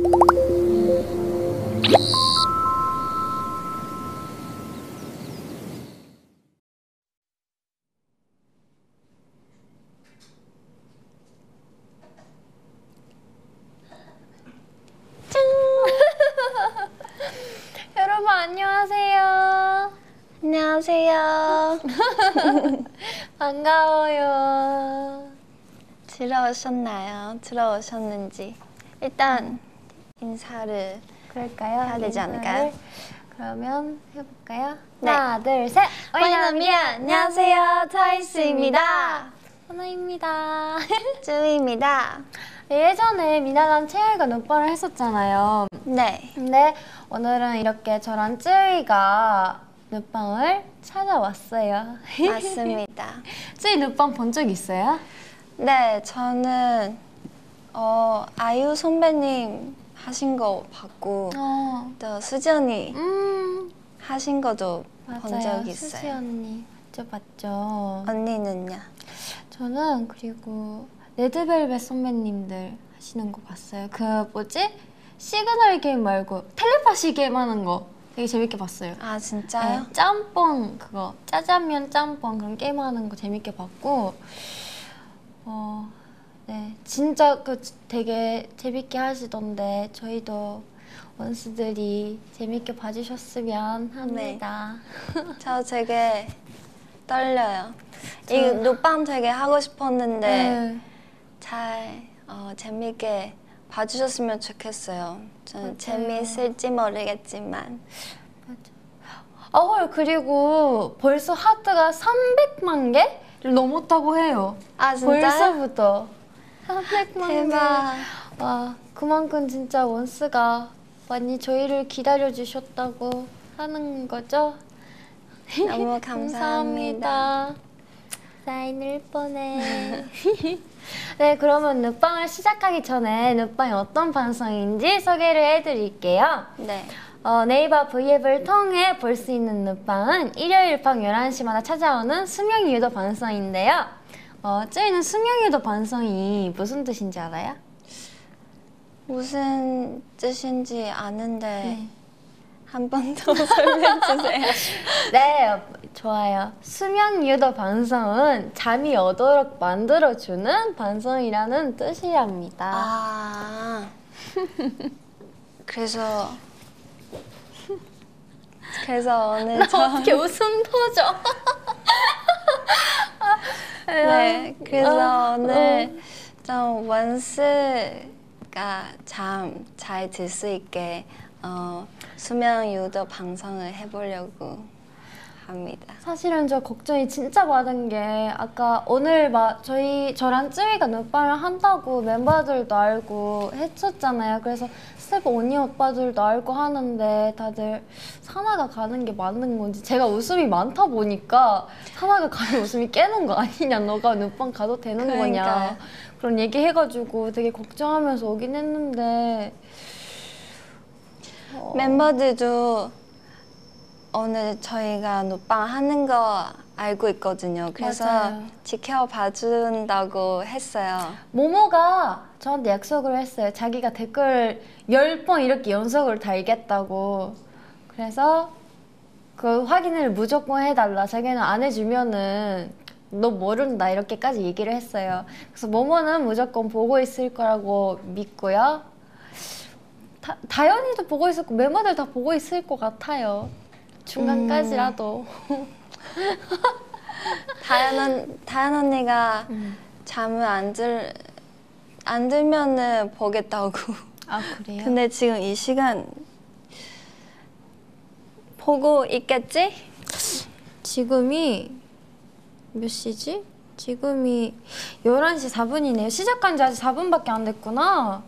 여러분 안녕하세요. 안녕하세요. 반가워요. 들어오셨나요? 들어오셨는지 일단 인사를 그럴까요? 해야 되지 않을까요? 그러면 해볼까요? 네. 하나, 둘, 셋. 와이나미야 안녕하세요 트와이스입니다. 하나입니다. 쯔위입니다. 예전에 미나랑 채영이가 녹방을 했었잖아요. 네. 근데 오늘은 이렇게 저랑 쯔위가 눕방을 찾아왔어요. 맞습니다. 쯔위 눕방 본 적 있어요? 네, 저는 어, 아이유 선배님 하신 거 봤고 어. 또 수지 언니 음. 하신 맞아요. 본적 수지 있어요. 언니 봤죠, 봤죠. 언니는요? 저는 그리고 레드벨벳 선배님들 하시는 거 봤어요. 그 뭐지? 시그널 게임 말고 텔레파시 게임 하는 거 되게 재밌게 봤어요. 아 진짜요? 네, 짬뽕 그거 짜장면 짬뽕 그런 게임 하는 거 재밌게 봤고 어, 네 진짜 그 되게 재밌게 하시던데 저희도 원수들이 재밌게 봐주셨으면 합니다. 저 되게 떨려요. 저- 이 녹방 되게 하고 싶었는데 네. 잘 어, 재밌게 봐주셨으면 좋겠어요. 저는. 재미있을지 모르겠지만 아, 헐, 그리고 벌써 하트가 300만 개를 넘었다고 해요. 아 진짜요? 벌써부터 300만 대박. 개. 와, 그만큼 진짜 원스가 많이 저희를 기다려 주셨다고 하는 거죠? 너무 감사합니다. 사인을 보내. 네, 그러면 눕방을 시작하기 전에 눕방이 어떤 방송인지 소개를 해드릴게요. 네. 어, 네이버 V앱을 통해 볼 수 있는 눕방은 일요일 밤 11시마다 찾아오는 수명 유도 방송인데요. 어, 쯔이는 수명 유도 방송이 무슨 뜻인지 알아요? 무슨 뜻인지 아는데 네. 한번 더 설명해 주세요. 네, 좋아요. 수면 유도 방송은 잠이 오도록 만들어주는 방송이라는 뜻이랍니다. 아. 그래서 그래서 오늘 저 어떻게 웃음 터져? 네, 그래서 어, 오늘 좀 원스가 참 잘 들 수 있게 어, 수면 유도 방송을 해보려고 합니다. 사실은 저 걱정이 진짜 많은 게 아까 오늘 막 저희 저랑 쯔위가 눕방을 한다고 멤버들도 알고 했었잖아요. 그래서 스태프 언니 오빠들도 알고 하는데 다들 사나가 가는 게 맞는 건지 제가 웃음이 많다 보니까 사나가 가면 웃음이 깨는 거 아니냐 너가 눕방 가도 되는 거냐 그러니까요. 그런 얘기 해가지고 되게 걱정하면서 오긴 했는데 어, 멤버들도 오늘 저희가 눕방 하는 거 알고 있거든요. 그래서 맞아요. 지켜봐 준다고 했어요. 모모가 저한테 약속을 했어요. 자기가 댓글 10번 이렇게 연속으로 달겠다고. 그래서 그 확인을 무조건 해달라. 자기는 안 해주면은 너 모른다. 이렇게까지 얘기를 했어요. 그래서 모모는 무조건 보고 있을 거라고 믿고요. 다, 다현이도 보고 거, 멤버들 다 보고 있을 것 같아요. 중간까지라도. 다현, 언, 다현 언니가 잠을 안 들, 안 들면은 보겠다고. 아, 그래요? 근데 지금 이 시간 보고 있겠지? 지금이 몇 시지? 지금이 11시 4분이네요. 시작한 지 아직 4분밖에 안 됐구나.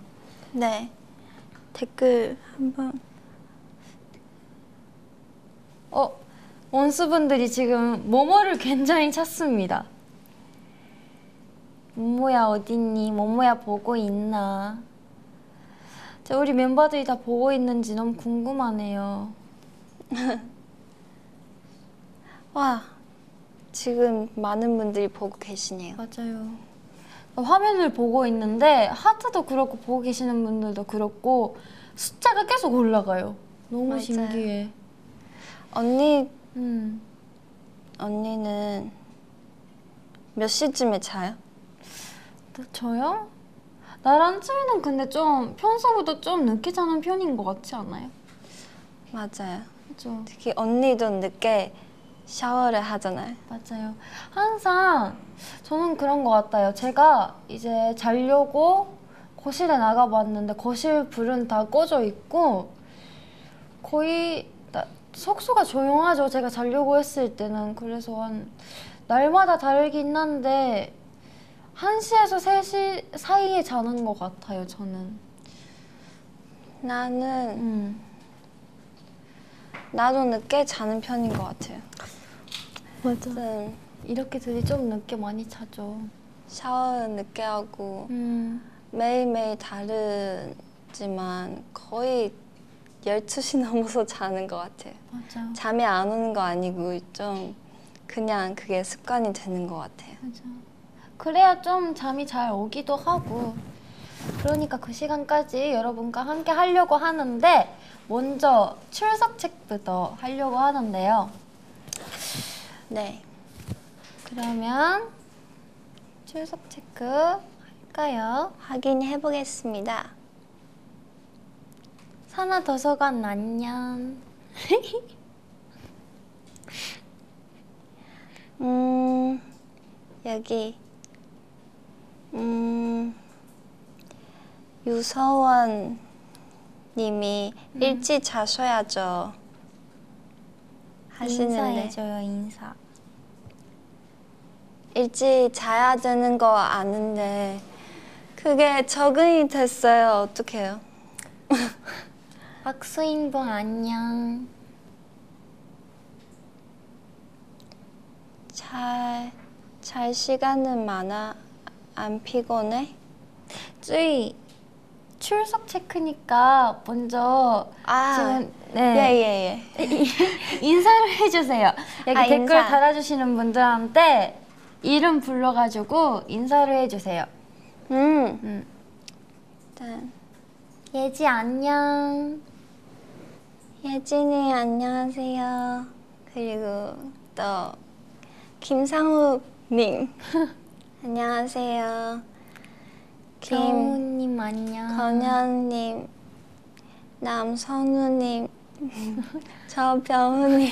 네. 댓글 한번. 어, 원수분들이 지금 모모를 굉장히 찾습니다. 모모야 어딨니? 모모야 보고 있나? 저 우리 멤버들이 다 보고 있는지 너무 궁금하네요. 와, 지금 많은 분들이 보고 계시네요. 맞아요. 화면을 보고 있는데 하트도 그렇고 보고 계시는 분들도 그렇고 숫자가 계속 올라가요. 너무 맞아요. 신기해. 언니 음. 언니는 몇 시쯤에 자요? 또 저요? 나랑 쯔미는 근데 좀 평소보다 좀 늦게 자는 편인 것 같지 않아요? 맞아요. 그죠? 특히 언니도 늦게 샤워를 하잖아요. 맞아요. 항상 저는 그런 것 같아요. 제가 이제 자려고 거실에 나가봤는데 거실 불은 다 꺼져 있고 거의 나- 숙소가 조용하죠. 제가 자려고 했을 때는 그래서 한 날마다 다르긴 한데 1시에서 3시 사이에 자는 것 같아요. 저는. 나는 음. 나도 늦게 자는 편인 것 같아요. 맞아. 음, 이렇게 들이 좀 늦게 많이 자죠. 샤워는 늦게 하고 음. 매일매일 다르지만 거의 12시 넘어서 자는 것 같아요. 맞아. 잠이 안 오는 거 아니고 좀 그냥 그게 습관이 되는 것 같아요. 맞아. 그래야 좀 잠이 잘 오기도 하고. 그러니까 그 시간까지 여러분과 함께 하려고 하는데 먼저 출석 체크부터 하려고 하는데요. 네. 그러면 출석 체크 할까요? 확인해 보겠습니다. 산하 도서관 안녕. 음, 여기, 음, 유서원 님이 일찍 자셔야죠. 하시는데, 인사해줘요 인사. 일찍 자야 되는 거 아는데, 그게 적응이 됐어요. 어떡해요? 박수인봉 안녕. 잘, 잘 시간은 많아? 안 피곤해? 쯔이 출석 체크니까 먼저 아, 지금 예, 네 예, 예. 인사를 해주세요. 여기 아, 댓글 인사. 달아주시는 분들한테 이름 불러가지고 인사를 해주세요. 음, 음. 일단. 예지 안녕. 예진이 안녕하세요. 그리고 또 김상우님 안녕하세요. 경우님 안녕. 김건현님, 남선우님, 저병우님,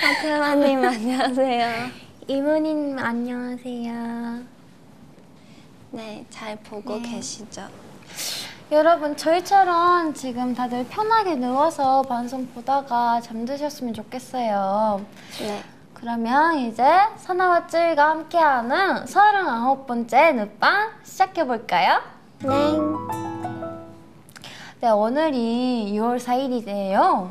박혜화님 안녕하세요. 이문님 안녕하세요. 네, 잘 보고 네. 계시죠? 여러분 저희처럼 지금 다들 편하게 누워서 방송 보다가 잠드셨으면 좋겠어요. 네. 그러면 이제 사나와 쯔이가 함께하는 39번째 눕방 시작해볼까요? 네. 네, 오늘이 6월 4일이에요.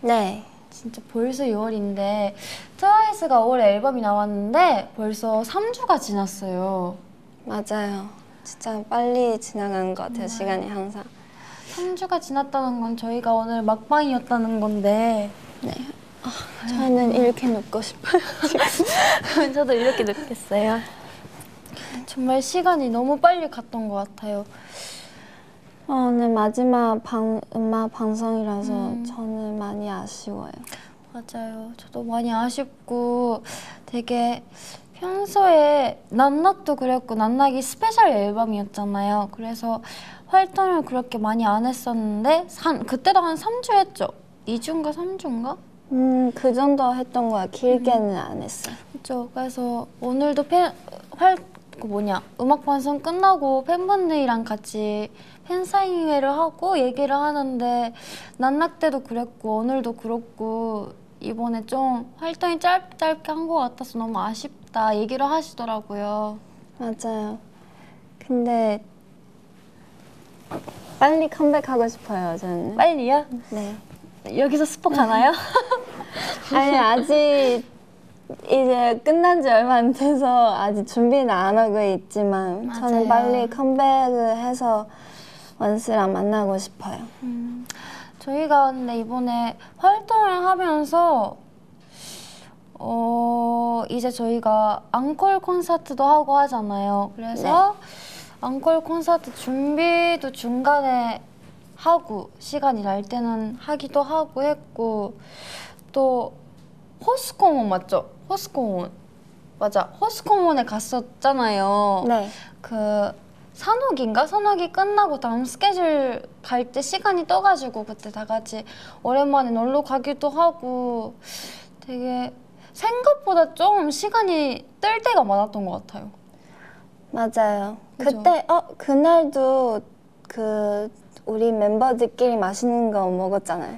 네. 진짜 벌써 6월인데 트와이스가 5월 앨범이 나왔는데 벌써 3주가 지났어요. 맞아요. 진짜 빨리 지나가는 것 같아요, 시간이 항상. 3주가 지났다는 건 저희가 오늘 막방이었다는 건데 네. 아, 저는 이렇게 눕고 싶어요. 저도 이렇게 느꼈어요. 정말 시간이 너무 빨리 갔던 것 같아요. 어, 오늘 마지막 방, 음악 방송이라서 음. 저는 많이 아쉬워요. 맞아요. 저도 많이 아쉽고 되게 평소에 난낙도 그랬고 난낙이 스페셜 앨범이었잖아요. 그래서 활동을 그렇게 많이 안 했었는데 한, 그때도 한 3주 했죠. 2주인가 3주인가? 음, 그 정도 했던 거야. 길게는 안 했어요. 그렇죠. 그래서 오늘도 팬, 활, 그 뭐냐 음악 방송 끝나고 팬분들이랑 같이 팬 사인회를 하고 얘기를 하는데 난낙 때도 그랬고 오늘도 그렇고 이번에 좀 활동이 짧, 짧게 한 것 같아서 너무 아쉽 다 얘기를 하시더라고요. 맞아요. 근데 빨리 컴백하고 싶어요, 저는. 빨리요? 네. 여기서 스포 가나요? 아니, 아직 이제 끝난 지 얼마 안 돼서 아직 준비는 안 하고 있지만 맞아요. 저는 빨리 컴백을 해서 원스랑 만나고 싶어요. 음, 저희가 근데 이번에 활동을 하면서 어, 이제 저희가 앙콜 콘서트도 하고 하잖아요. 그래서 앙콜 콘서트 준비도 중간에 하고 시간이 날 때는 하기도 하고 했고 또 호스코몬 맞죠? 호스코몬 맞아 호스코몬에 갔었잖아요. 네. 그 산옥인가 산옥이 끝나고 다음 스케줄 갈 때 시간이 떠가지고 그때 다 같이 오랜만에 놀러 가기도 하고 되게 생각보다 좀 시간이 뜰 때가 많았던 것 같아요. 맞아요. 그죠? 그때 어 그날도 그 우리 멤버들끼리 맛있는 거 먹었잖아요.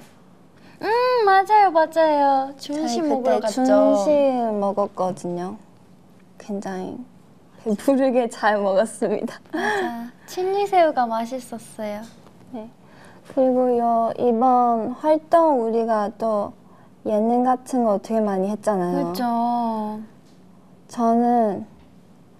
음 맞아요 맞아요 저희 중심 먹으러 그때 갔죠. 중식 먹었거든요. 굉장히 배부르게 잘 먹었습니다. 맞아 칠리새우가 맛있었어요. 그리고 요 이번 활동 우리가 또 예능 같은 거 되게 많이 했잖아요. 그렇죠. 저는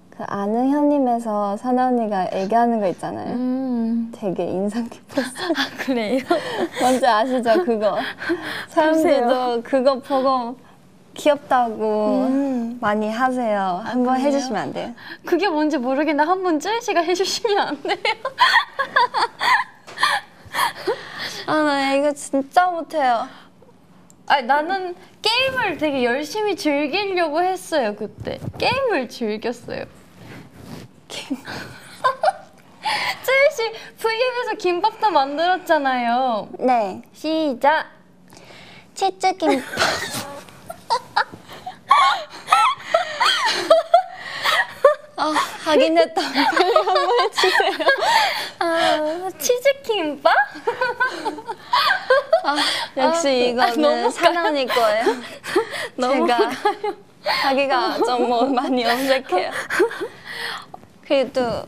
그 아는 현님에서 선아 언니가 얘기하는 거 있잖아요. 음 되게 인상 깊었어요. 아, 그래요? 뭔지 아시죠 그거? 사람들도 그거 보고 귀엽다고 음. 많이 하세요. 한번 그래요? 해주시면 안 돼요? 그게 뭔지 모르겠는데 한번 쯔이 씨가 해주시면 안 돼요? 아 나 이거 진짜 못해요. 아니 나는 게임을 되게 열심히 즐기려고 했어요 그때 게임을 즐겼어요. 쯔이 씨 V앱에서 김밥도 만들었잖아요. 네. 시작. 치즈김밥. 아 하긴 했다. 빨리 한번 해주세요. 아 치즈김밥? 아, 역시 아, 이거는 너무 사나 언니 거예요. 제가 하기가 좀 뭐 많이 어색해요. 그리고 또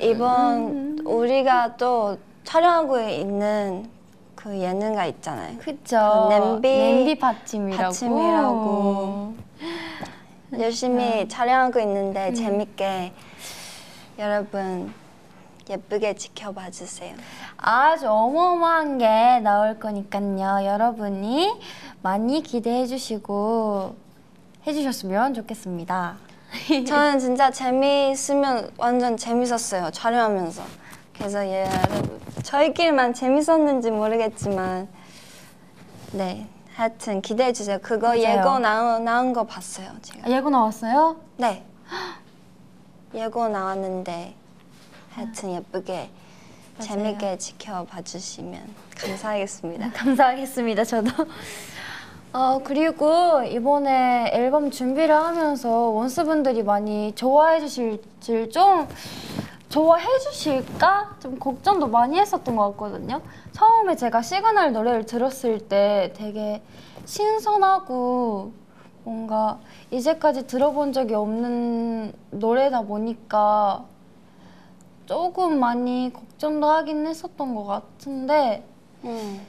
이번 우리가 또 촬영하고 있는 그 예능가 있잖아요. 그죠. 그 냄비 냄비 받침이라고. 받침이라고. 열심히 음. 촬영하고 있는데 재밌게 여러분 예쁘게 지켜봐 주세요. 아주 어마어마한 게 나올 거니까요. 여러분이 많이 기대해 주시고 해 주셨으면 좋겠습니다. 저는 진짜 재미있으면 완전 재밌었어요 촬영하면서 그래서 예, 여러분 저희끼리만 재밌었는지 모르겠지만 네 하여튼 기대해 주세요 그거 맞아요. 예고 나온, 나온 거 봤어요 제가 예고 나왔어요? 네 예고 나왔는데 하여튼 예쁘게 맞아요. 재밌게 지켜봐 주시면 감사하겠습니다 감사하겠습니다. 저도. 어 그리고 이번에 앨범 준비를 하면서 원스 분들이 많이 좋아해 주실지 좀 좋아해 주실까? 좀 걱정도 많이 했었던 것 같거든요. 처음에 제가 시그널 노래를 들었을 때 되게 신선하고 뭔가 이제까지 들어본 적이 없는 노래다 보니까 조금 많이 걱정도 하긴 했었던 것 같은데 음,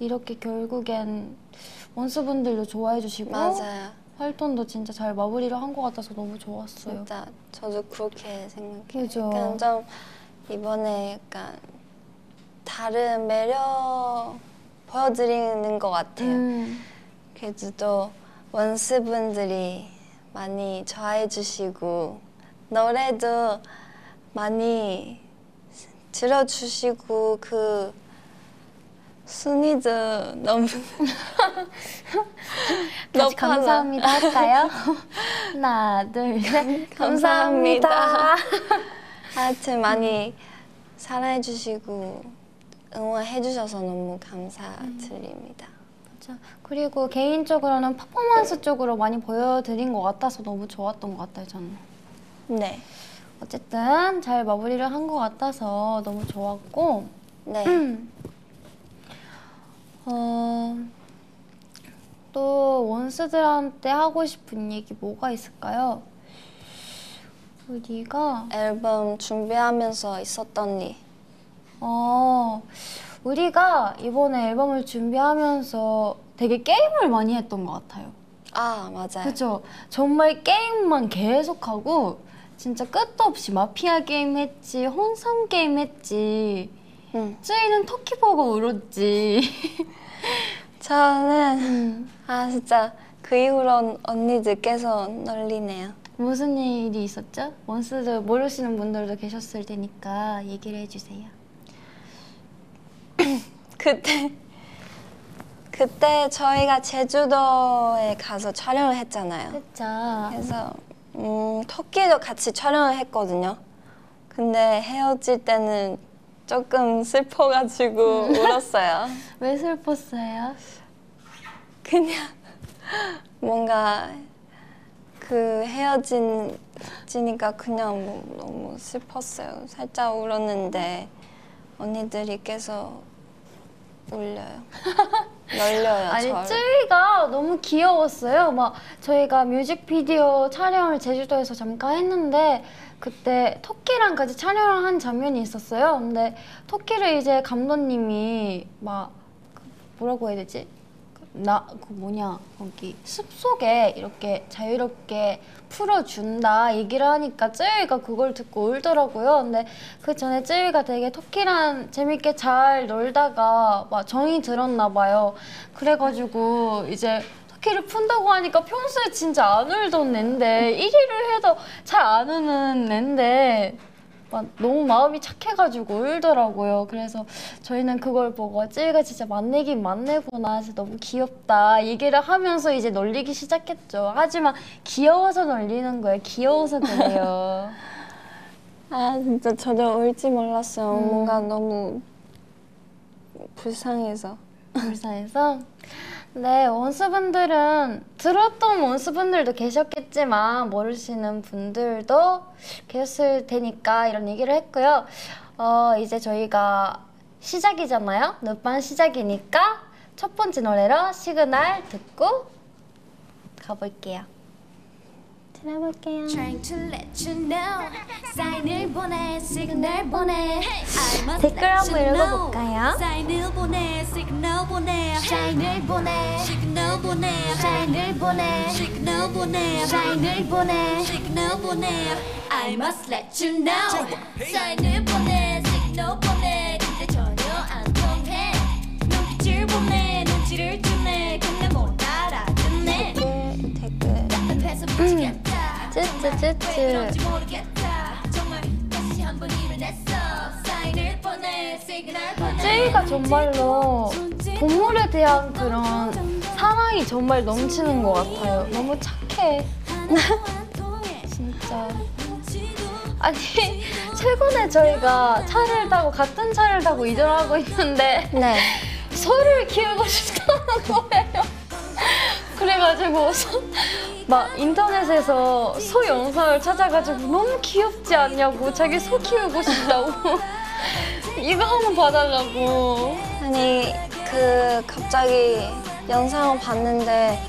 이렇게 결국엔 원수분들도 좋아해 주시고 맞아요 활동도 진짜 잘 마무리를 한 것 같아서 너무 좋았어요. 진짜 저도 그렇게 생각해요 그죠. 약간 좀 이번에 약간 다른 매력 보여드리는 것 같아요. 음, 그래도 또 원스분들이 많이 좋아해 주시고 노래도 많이 들어주시고 그 순위도 너무 같이 감사합니다 할까요? 하나, 둘, 셋. 감사합니다. 감사합니다. 하여튼 많이 사랑해 주시고 응원해 주셔서 너무 감사드립니다. 자, 그리고 개인적으로는 퍼포먼스 쪽으로 많이 보여드린 것 같아서 너무 좋았던 것 같아요, 저는. 네. 어쨌든 잘 마무리를 한 것 같아서 너무 좋았고, 네. 어, 또 원스들한테 하고 싶은 얘기 뭐가 있을까요? 우리가 앨범 준비하면서 있었던 일. 어 우리가 이번에 앨범을 준비하면서 되게 게임을 많이 했던 것 같아요. 아, 맞아요. 그렇죠. 정말 게임만 계속하고 진짜 끝도 없이 마피아 게임 했지, 혼성 게임 했지. 응. 쯔이는 터키 보고 울었지. 저는 아 진짜 그 이후로 언니들께서 널리네요. 무슨 일이 있었죠? 원스들 모르시는 분들도 계셨을 테니까 얘기를 해주세요. 그때 그때 저희가 제주도에 가서 촬영을 했잖아요. 그쵸? 그래서 음, 터키도 같이 촬영을 했거든요. 근데 헤어질 때는 조금 슬퍼가지고 울었어요. 왜 슬펐어요? 그냥 뭔가 그 헤어진 지니까 그냥 뭐 너무 슬펐어요. 살짝 울었는데 언니들이 계속 울려요. 널려요. 아니 저를. 쯔위가 너무 귀여웠어요. 막 저희가 뮤직비디오 촬영을 제주도에서 잠깐 했는데 그때 토끼랑 같이 촬영을 한 장면이 있었어요. 근데 토끼를 이제 감독님이 막그 뭐라고 해야 되지? 나 그 뭐냐 거기 숲 속에 이렇게 자유롭게 풀어준다 얘기를 하니까 쯔위가 그걸 듣고 울더라고요. 근데 그 전에 쯔위가 되게 토끼랑 재밌게 잘 놀다가 막 정이 들었나 봐요. 그래가지고 이제 토끼를 푼다고 하니까 평소에 진짜 안 울던 앤데 1위를 해도 잘 안 우는 앤데 막 너무 마음이 착해가지고 울더라고요. 그래서 저희는 그걸 보고 찌가 진짜 만내긴 만내구나. 진짜 너무 귀엽다. 얘기를 하면서 이제 놀리기 시작했죠. 하지만 귀여워서 놀리는 거예요. 귀여워서 그래요. 아 진짜 저도 울지 몰랐어요. 음. 뭔가 너무 불쌍해서. 불사해서 네 원수분들은 들었던 원수분들도 계셨겠지만 모르시는 분들도 계셨을 테니까 이런 얘기를 했고요. 어 이제 저희가 시작이잖아요. 늦반 시작이니까 첫 번째 노래로 시그널 듣고 가볼게요. 들어볼게요. Trying to let you know. 사인을 보내 시그널 보내. I must 댓글 한번. 읽어볼까요? I must let you know. 사인을 보내 시그널 보내. 근데 전혀 안 통해. 눈빛을 보내 눈치를 주 널 보내 쯔이가 정말로 동물에 대한 그런 사랑이 정말 넘치는 것 같아요. 너무 착해. 진짜. 아니 최근에 저희가 차를 타고 같은 차를 타고 이동하고 있는데 네. 소를 키우고 싶다는 거예요. 그래가지고 소, 막 인터넷에서 소 영상을 찾아가지고 너무 귀엽지 않냐고 자기 소 키우고 싶다고 이거 한번 봐달라고 아니 그 갑자기 영상을 봤는데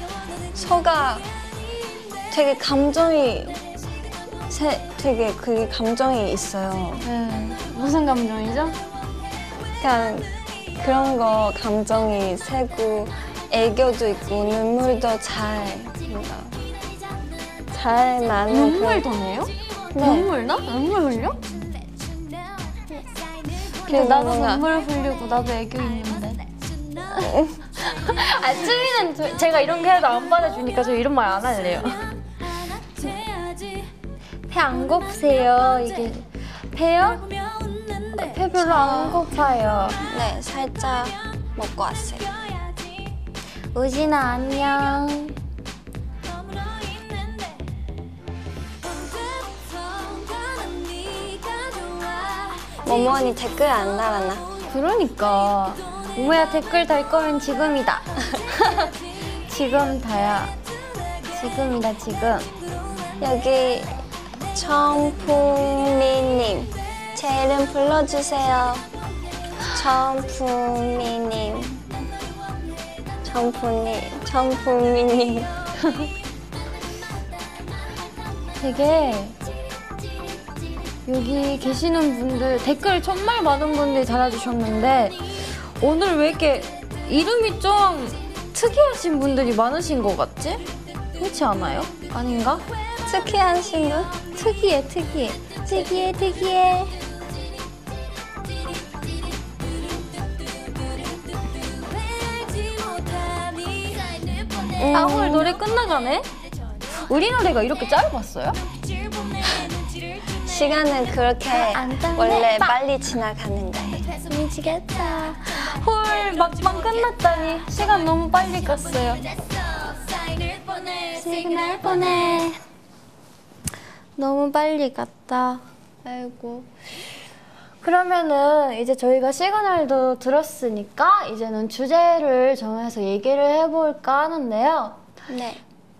소가 되게 감정이 세, 되게 그게 감정이 있어요. 네, 무슨 감정이죠? 그냥 그런 거 감정이 세고 애교도 있고 눈물도 잘 뭔가 잘 나는 눈물도 내요? 네. 눈물 나? 눈물 흘려? 근데 그리고 나도 뭔가 눈물 흘리고 나도 애교 있는데 아 쯔위는 저- 제가 이런 게 해도 안 받아주니까 저 이런 말 안 할래요 배 안 고프세요? 이게 배요? 배 별로 안 고파요 네 살짝 먹고 왔어요. 우진아 안녕. 언니 댓글 안 달았나? 그러니까. 우모야 댓글 달 거면 지금이다. 지금 다야 지금이다 지금. 여기 정풍미님 제 이름 불러주세요. 정풍미님 정풍님 정풍미님 되게 여기 계시는 분들 댓글 정말 많은 분들이 달아주셨는데 오늘 왜 이렇게 이름이 좀 특이하신 분들이 많으신 것 같지? 그렇지 않아요? 아닌가? 특이한 친구 특이해 특이해 특이해 특이해 아 오늘 노래 끝나가네? 우리 노래가 이렇게 짧았어요? 시간은 그렇게 안 돼. 원래 빨리 지나가는 거예요. 미치겠다. 헐 막방 끝났다니 시간 너무 빨리 갔어요. 시그널 보내. 너무 빨리 갔다. 아이고. 그러면은 이제 저희가 시그널도 들었으니까 이제는 주제를 정해서 얘기를 해볼까 하는데요. 네.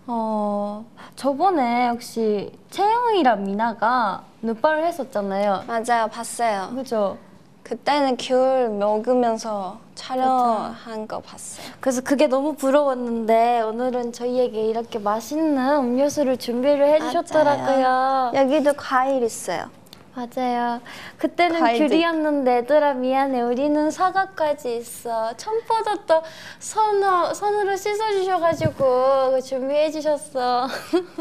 어 저번에 혹시 채영이랑 미나가 눈발을 했었잖아요. 맞아요. 봤어요. 그죠? 그때는 귤 먹으면서 촬영한 거 봤어요. 그래서 그게 너무 부러웠는데 오늘은 저희에게 이렇게 맛있는 음료수를 준비를 해주셨더라고요. 여기도 과일 있어요. 맞아요. 그때는 귤이었는데 얘들아 미안해. 우리는 사과까지 있어. 청포도도 손으로, 손으로 씻어주셔가지고 그거 준비해주셨어.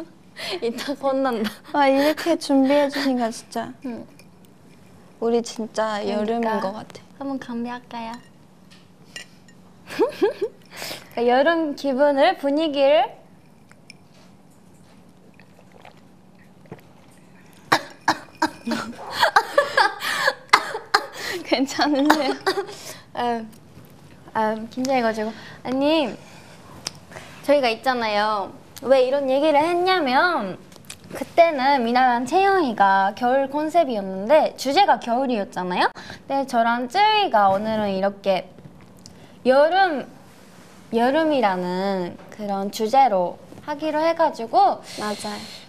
이따 혼난다. 아 이렇게 준비해 주신 거 진짜. 응. 우리 진짜 여름인 그러니까. 것 같아. 한번 감미할까요? 그러니까 여름 기분을 분위기를 괜찮으세요? 아, 아 긴장해가지고 아니 저희가 있잖아요 왜 이런 얘기를 했냐면 그때는 미나랑 채영이가 겨울 컨셉이었는데 주제가 겨울이었잖아요 근데 저랑 쯔위가 오늘은 이렇게 여름 여름이라는 그런 주제로 하기로 해가지고 맞아요.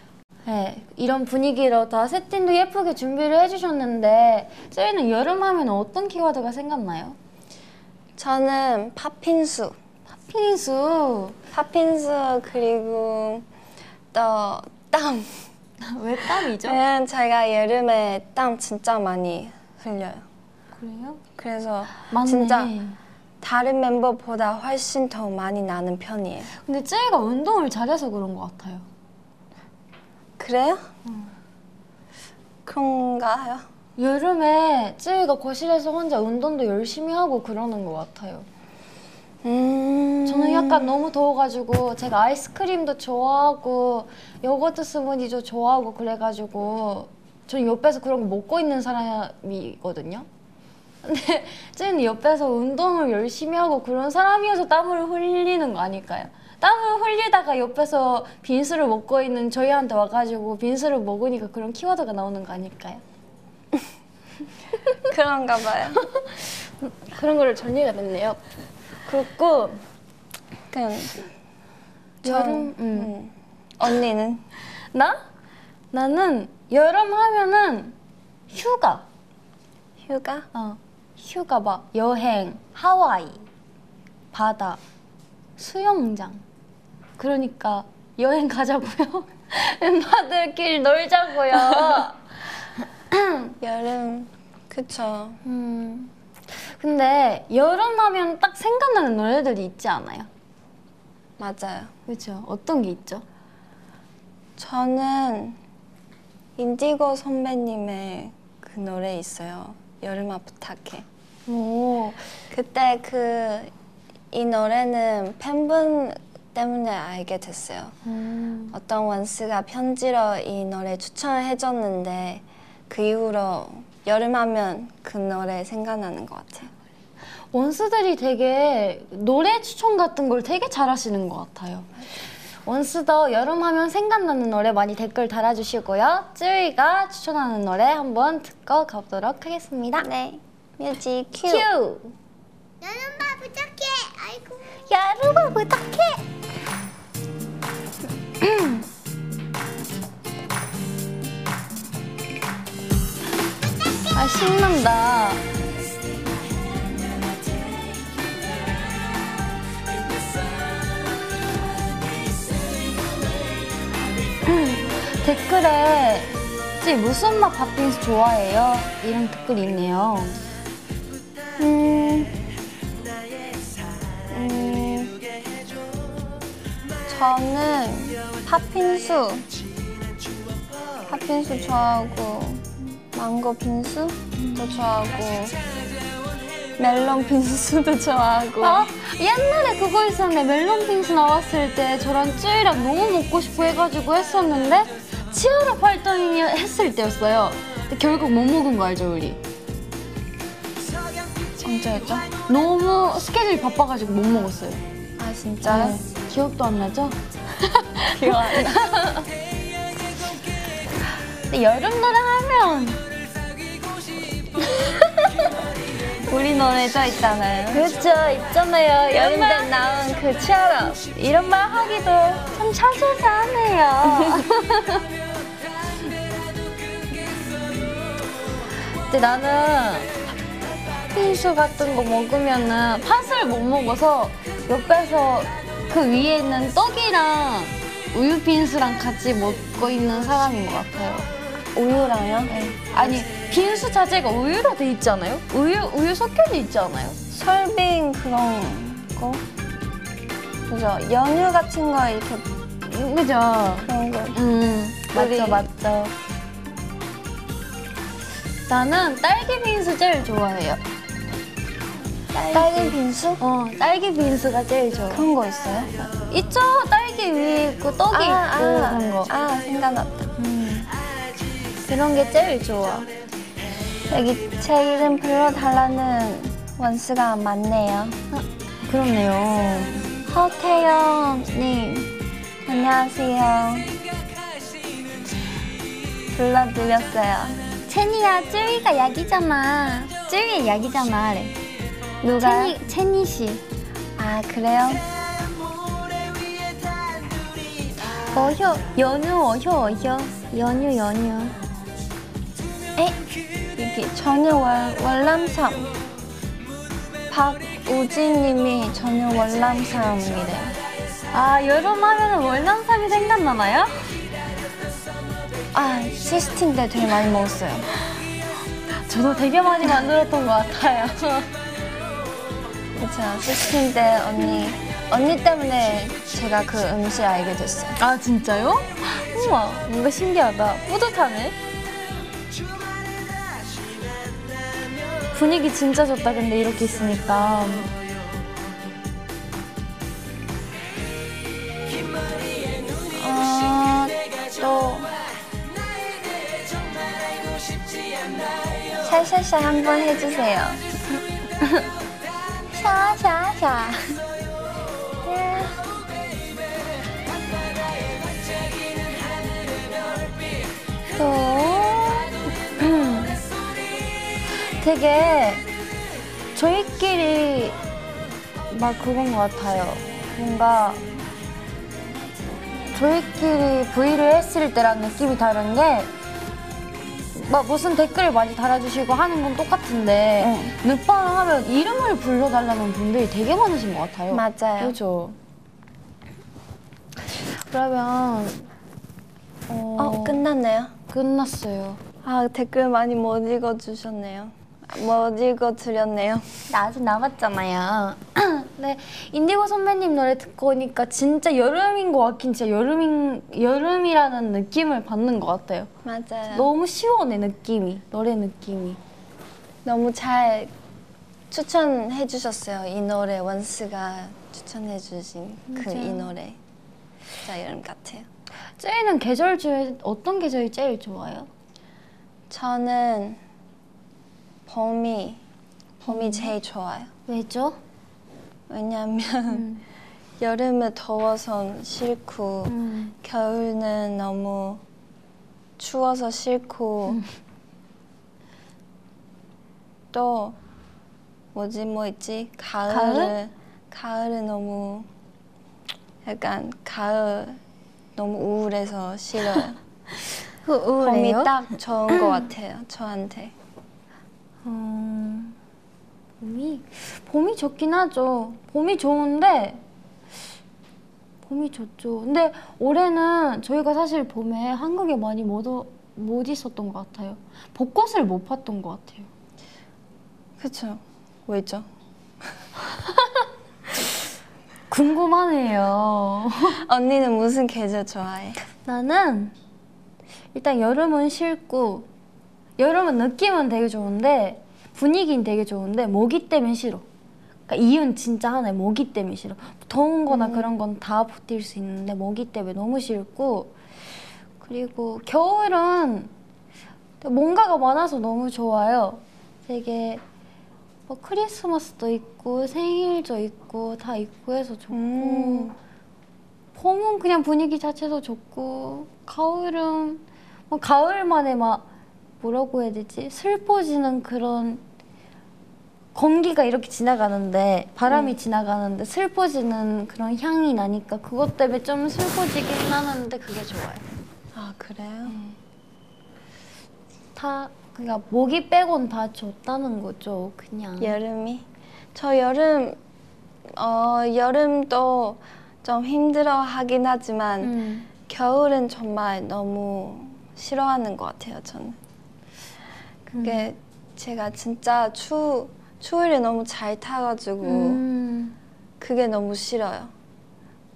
네, 이런 분위기로 다 세팅도 예쁘게 준비를 해주셨는데 쯔위는 여름 하면 어떤 키워드가 생각나요? 저는 팥빙수. 팥빙수 팥빙수 그리고 또 땀. 왜 땀이죠? 왜냐면 제가 여름에 땀 진짜 많이 흘려요. 그래요? 그래서 맞네. 진짜 다른 멤버보다 훨씬 더 많이 나는 편이에요. 근데 쯔이가 운동을 잘해서 그런 것 같아요. 그래요? 그런가요? 여름에 쯔이가 거실에서 혼자 운동도 열심히 하고 그러는 것 같아요. 음. 저는 약간 너무 더워가지고 제가 아이스크림도 좋아하고 요거트 스무디도 좋아하고 그래가지고 저는 옆에서 그런 거 먹고 있는 사람이거든요. 근데 쯔이는 옆에서 운동을 열심히 하고 그런 사람이어서 땀을 흘리는 거 아닐까요? 땀을 흘리다가 옆에서 빈수를 먹고 있는 저희한테 와가지고 빈수를 먹으니까 그런 키워드가 나오는 거 아닐까요? 그런가 봐요. 그런 거를 정리가 됐네요. 그렇고 그냥 여름, 음. 음. 언니는 나? 나는 여름 하면은 휴가. 휴가? 어, 휴가 막 여행, 하와이, 바다, 수영장. 그러니까 여행 가자고요. 멤버들끼리 놀자고요. 여름 그쵸. 음. 근데 여름 하면 딱 생각나는 노래들이 있지 않아요? 맞아요. 그렇죠. 어떤 게 있죠? 저는 인디고 선배님의 그 노래 있어요. 여름아 부탁해. 오, 그때 그 이 노래는 팬분 때문에 알게 됐어요. 음. 어떤 원스가 편지로 이 노래 추천해줬는데 그 이후로 여름하면 그 노래 생각나는 것 같아요. 원스들이 되게 노래 추천 같은 걸 되게 잘하시는 것 같아요. 원스도 여름하면 생각나는 노래 많이 댓글 달아주시고요. 쯔위가 추천하는 노래 한번 듣고 가보도록 하겠습니다. 네, 뮤직 큐. 큐! 여름아 부탁해 아이고 여름아 부탁해! 아 신난다. 댓글에 찌 무슨 맛 팥빙수 좋아해요? 이런 댓글이 있네요. 음, 음, 저는 팥빙수, 팥빙수 좋아하고 망고 빙수도 좋아하고 멜론 빙수도 좋아하고 아, 옛날에 그거 있었는데 멜론 빙수 나왔을 때 저랑 쯔이랑 너무 먹고 싶어 해가지고 했었는데 치아라 활동이 했을 때였어요. 근데 결국 못 먹은 거 알죠 우리? 언제였죠? 너무 스케줄이 바빠가지고 못 먹었어요. 아 진짜? 네. 기억도 안 나죠? 기억 안 나. 근데 여름 노래 하면 우리 노래도 있잖아요. 그렇죠 있잖아요. 여름 이런 때말 나온 그 치아라. 이런 말 하기도 참 차소사하네요. 근데 나는 팥빙수 같은 거 먹으면은 팥을 못 먹어서 옆에서 그 위에 있는 떡이랑 우유 빙수랑 같이 먹고 있는 사람인 것 같아요. 우유랑요? 네. 아니 빙수 자체가 우유로 돼 있지 않아요? 우유 우유 섞여져 있지 않아요? 설빙 그런 거? 그죠? 연유 같은 거 이렇게 음, 그죠? 그런 거. 음 우리- 맞죠 맞죠. 나는 딸기 빙수 제일 좋아해요. 딸기 빙수? 어 딸기 빙수가 제일 좋아. 그런 거 있어요? 있죠 딸기 위에 있고 떡이 있고 그런 거. 아, 생각났다. 음. 그런 게 제일 좋아. 여기 제 이름 불러달라는 원수가 많네요. 그렇네요. 허태영님, 안녕하세요. 불러드렸어요. 채니야 쯔위가 약이잖아. 쯔위의 약이잖아. 그래. 누가? 채니 채니 씨. 아, 그래요? 어효 연유 어효 어효 연유 연유. 에? 여기 저는 월, 월남삼. 박우진님이 저는 월남삼이래요. 아 여름 하면은 월남삼이 생각나나요? 아, 시스템 때 되게 많이 먹었어요. 저도 되게 많이 만들었던 것 같아요. 그쵸. 때 언니, 언니 때문에 제가 그 음식 알게 됐어요. 아 진짜요? 우와 뭔가 신기하다. 뿌듯하네. 분위기 진짜 좋다. 근데 이렇게 있으니까. 어, 또 샤샤샤 한번 해주세요. 샤샤샤. 또 되게 저희끼리 막 그런 것 같아요. 뭔가 저희끼리 V를 했을 때랑 느낌이 다른 게, 막 무슨 댓글을 많이 달아주시고 하는 건 똑같은데, 늦바랑 하면 이름을 불러달라는 분들이 되게 많으신 것 같아요. 맞아요. 그렇죠. 그러면, 어, 어, 끝났네요. 끝났어요. 아, 댓글 많이 못 읽어주셨네요. 아, 못 읽어드렸네요. 나 아직 남았잖아요. 네, 인디고 선배님 노래 듣고 오니까 진짜 여름인 것 같긴 진짜 여름인 여름이라는 느낌을 받는 것 같아요. 맞아요. 너무 시원해 느낌이 노래 느낌이. 너무 잘 추천해 주셨어요. 이 노래 원스가 추천해 주신 그 이 노래. 진짜 여름 같아요. 쯔이는 계절 중에 어떤 계절이 제일 좋아요? 저는 봄이 봄이 제일 좋아요. 왜죠? 왜냐하면 음. 여름에 더워서 싫고 음. 겨울은 너무 추워서 싫고 음. 또 뭐지 뭐 있지 가을은 가을? 가을 은 너무 약간 가을 너무 우울해서 싫어요. 그 봄이 우울해요? 딱 좋은 것 같아요 저한테. 어, 봄이 봄이 좋긴 하죠. 봄이 좋은데 봄이 좋죠. 근데 올해는 저희가 사실 봄에 한국에 많이 못, 오- 못 있었던 것 같아요. 벚꽃을 못 봤던 것 같아요. 그렇죠. 왜죠? 궁금하네요. 언니는 무슨 계절 좋아해? 나는 일단 여름은 싫고 여름은 느낌은 되게 좋은데 분위기는 되게 좋은데 모기 때문에 싫어. 그러니까 이유는 진짜 하나에 모기 때문에 싫어. 더운 거나 그런 건 다 버틸 수 있는데 모기 때문에 너무 싫고 그리고 겨울은 뭔가가 많아서 너무 좋아요. 되게 뭐 크리스마스도 있고 생일도 있고 다 있고 해서 좋고 음. 봄은 그냥 분위기 자체도 좋고 가을은 뭐 가을만에 막 뭐라고 해야 되지 슬퍼지는 그런 공기가 이렇게 지나가는데 바람이 지나가는데 슬퍼지는 그런 향이 나니까 그것 때문에 좀 슬퍼지긴 하는데 그게 좋아요. 아 그래요? 다 그러니까 모기 빼곤 다 좋다는 거죠. 그냥 여름이? 저 여름 어 여름도 좀 힘들어 하긴 하지만 음. 겨울은 정말 너무 싫어하는 것 같아요 저는. 그게 제가 진짜 추 추위를 너무 잘 타가지고 음. 그게 너무 싫어요.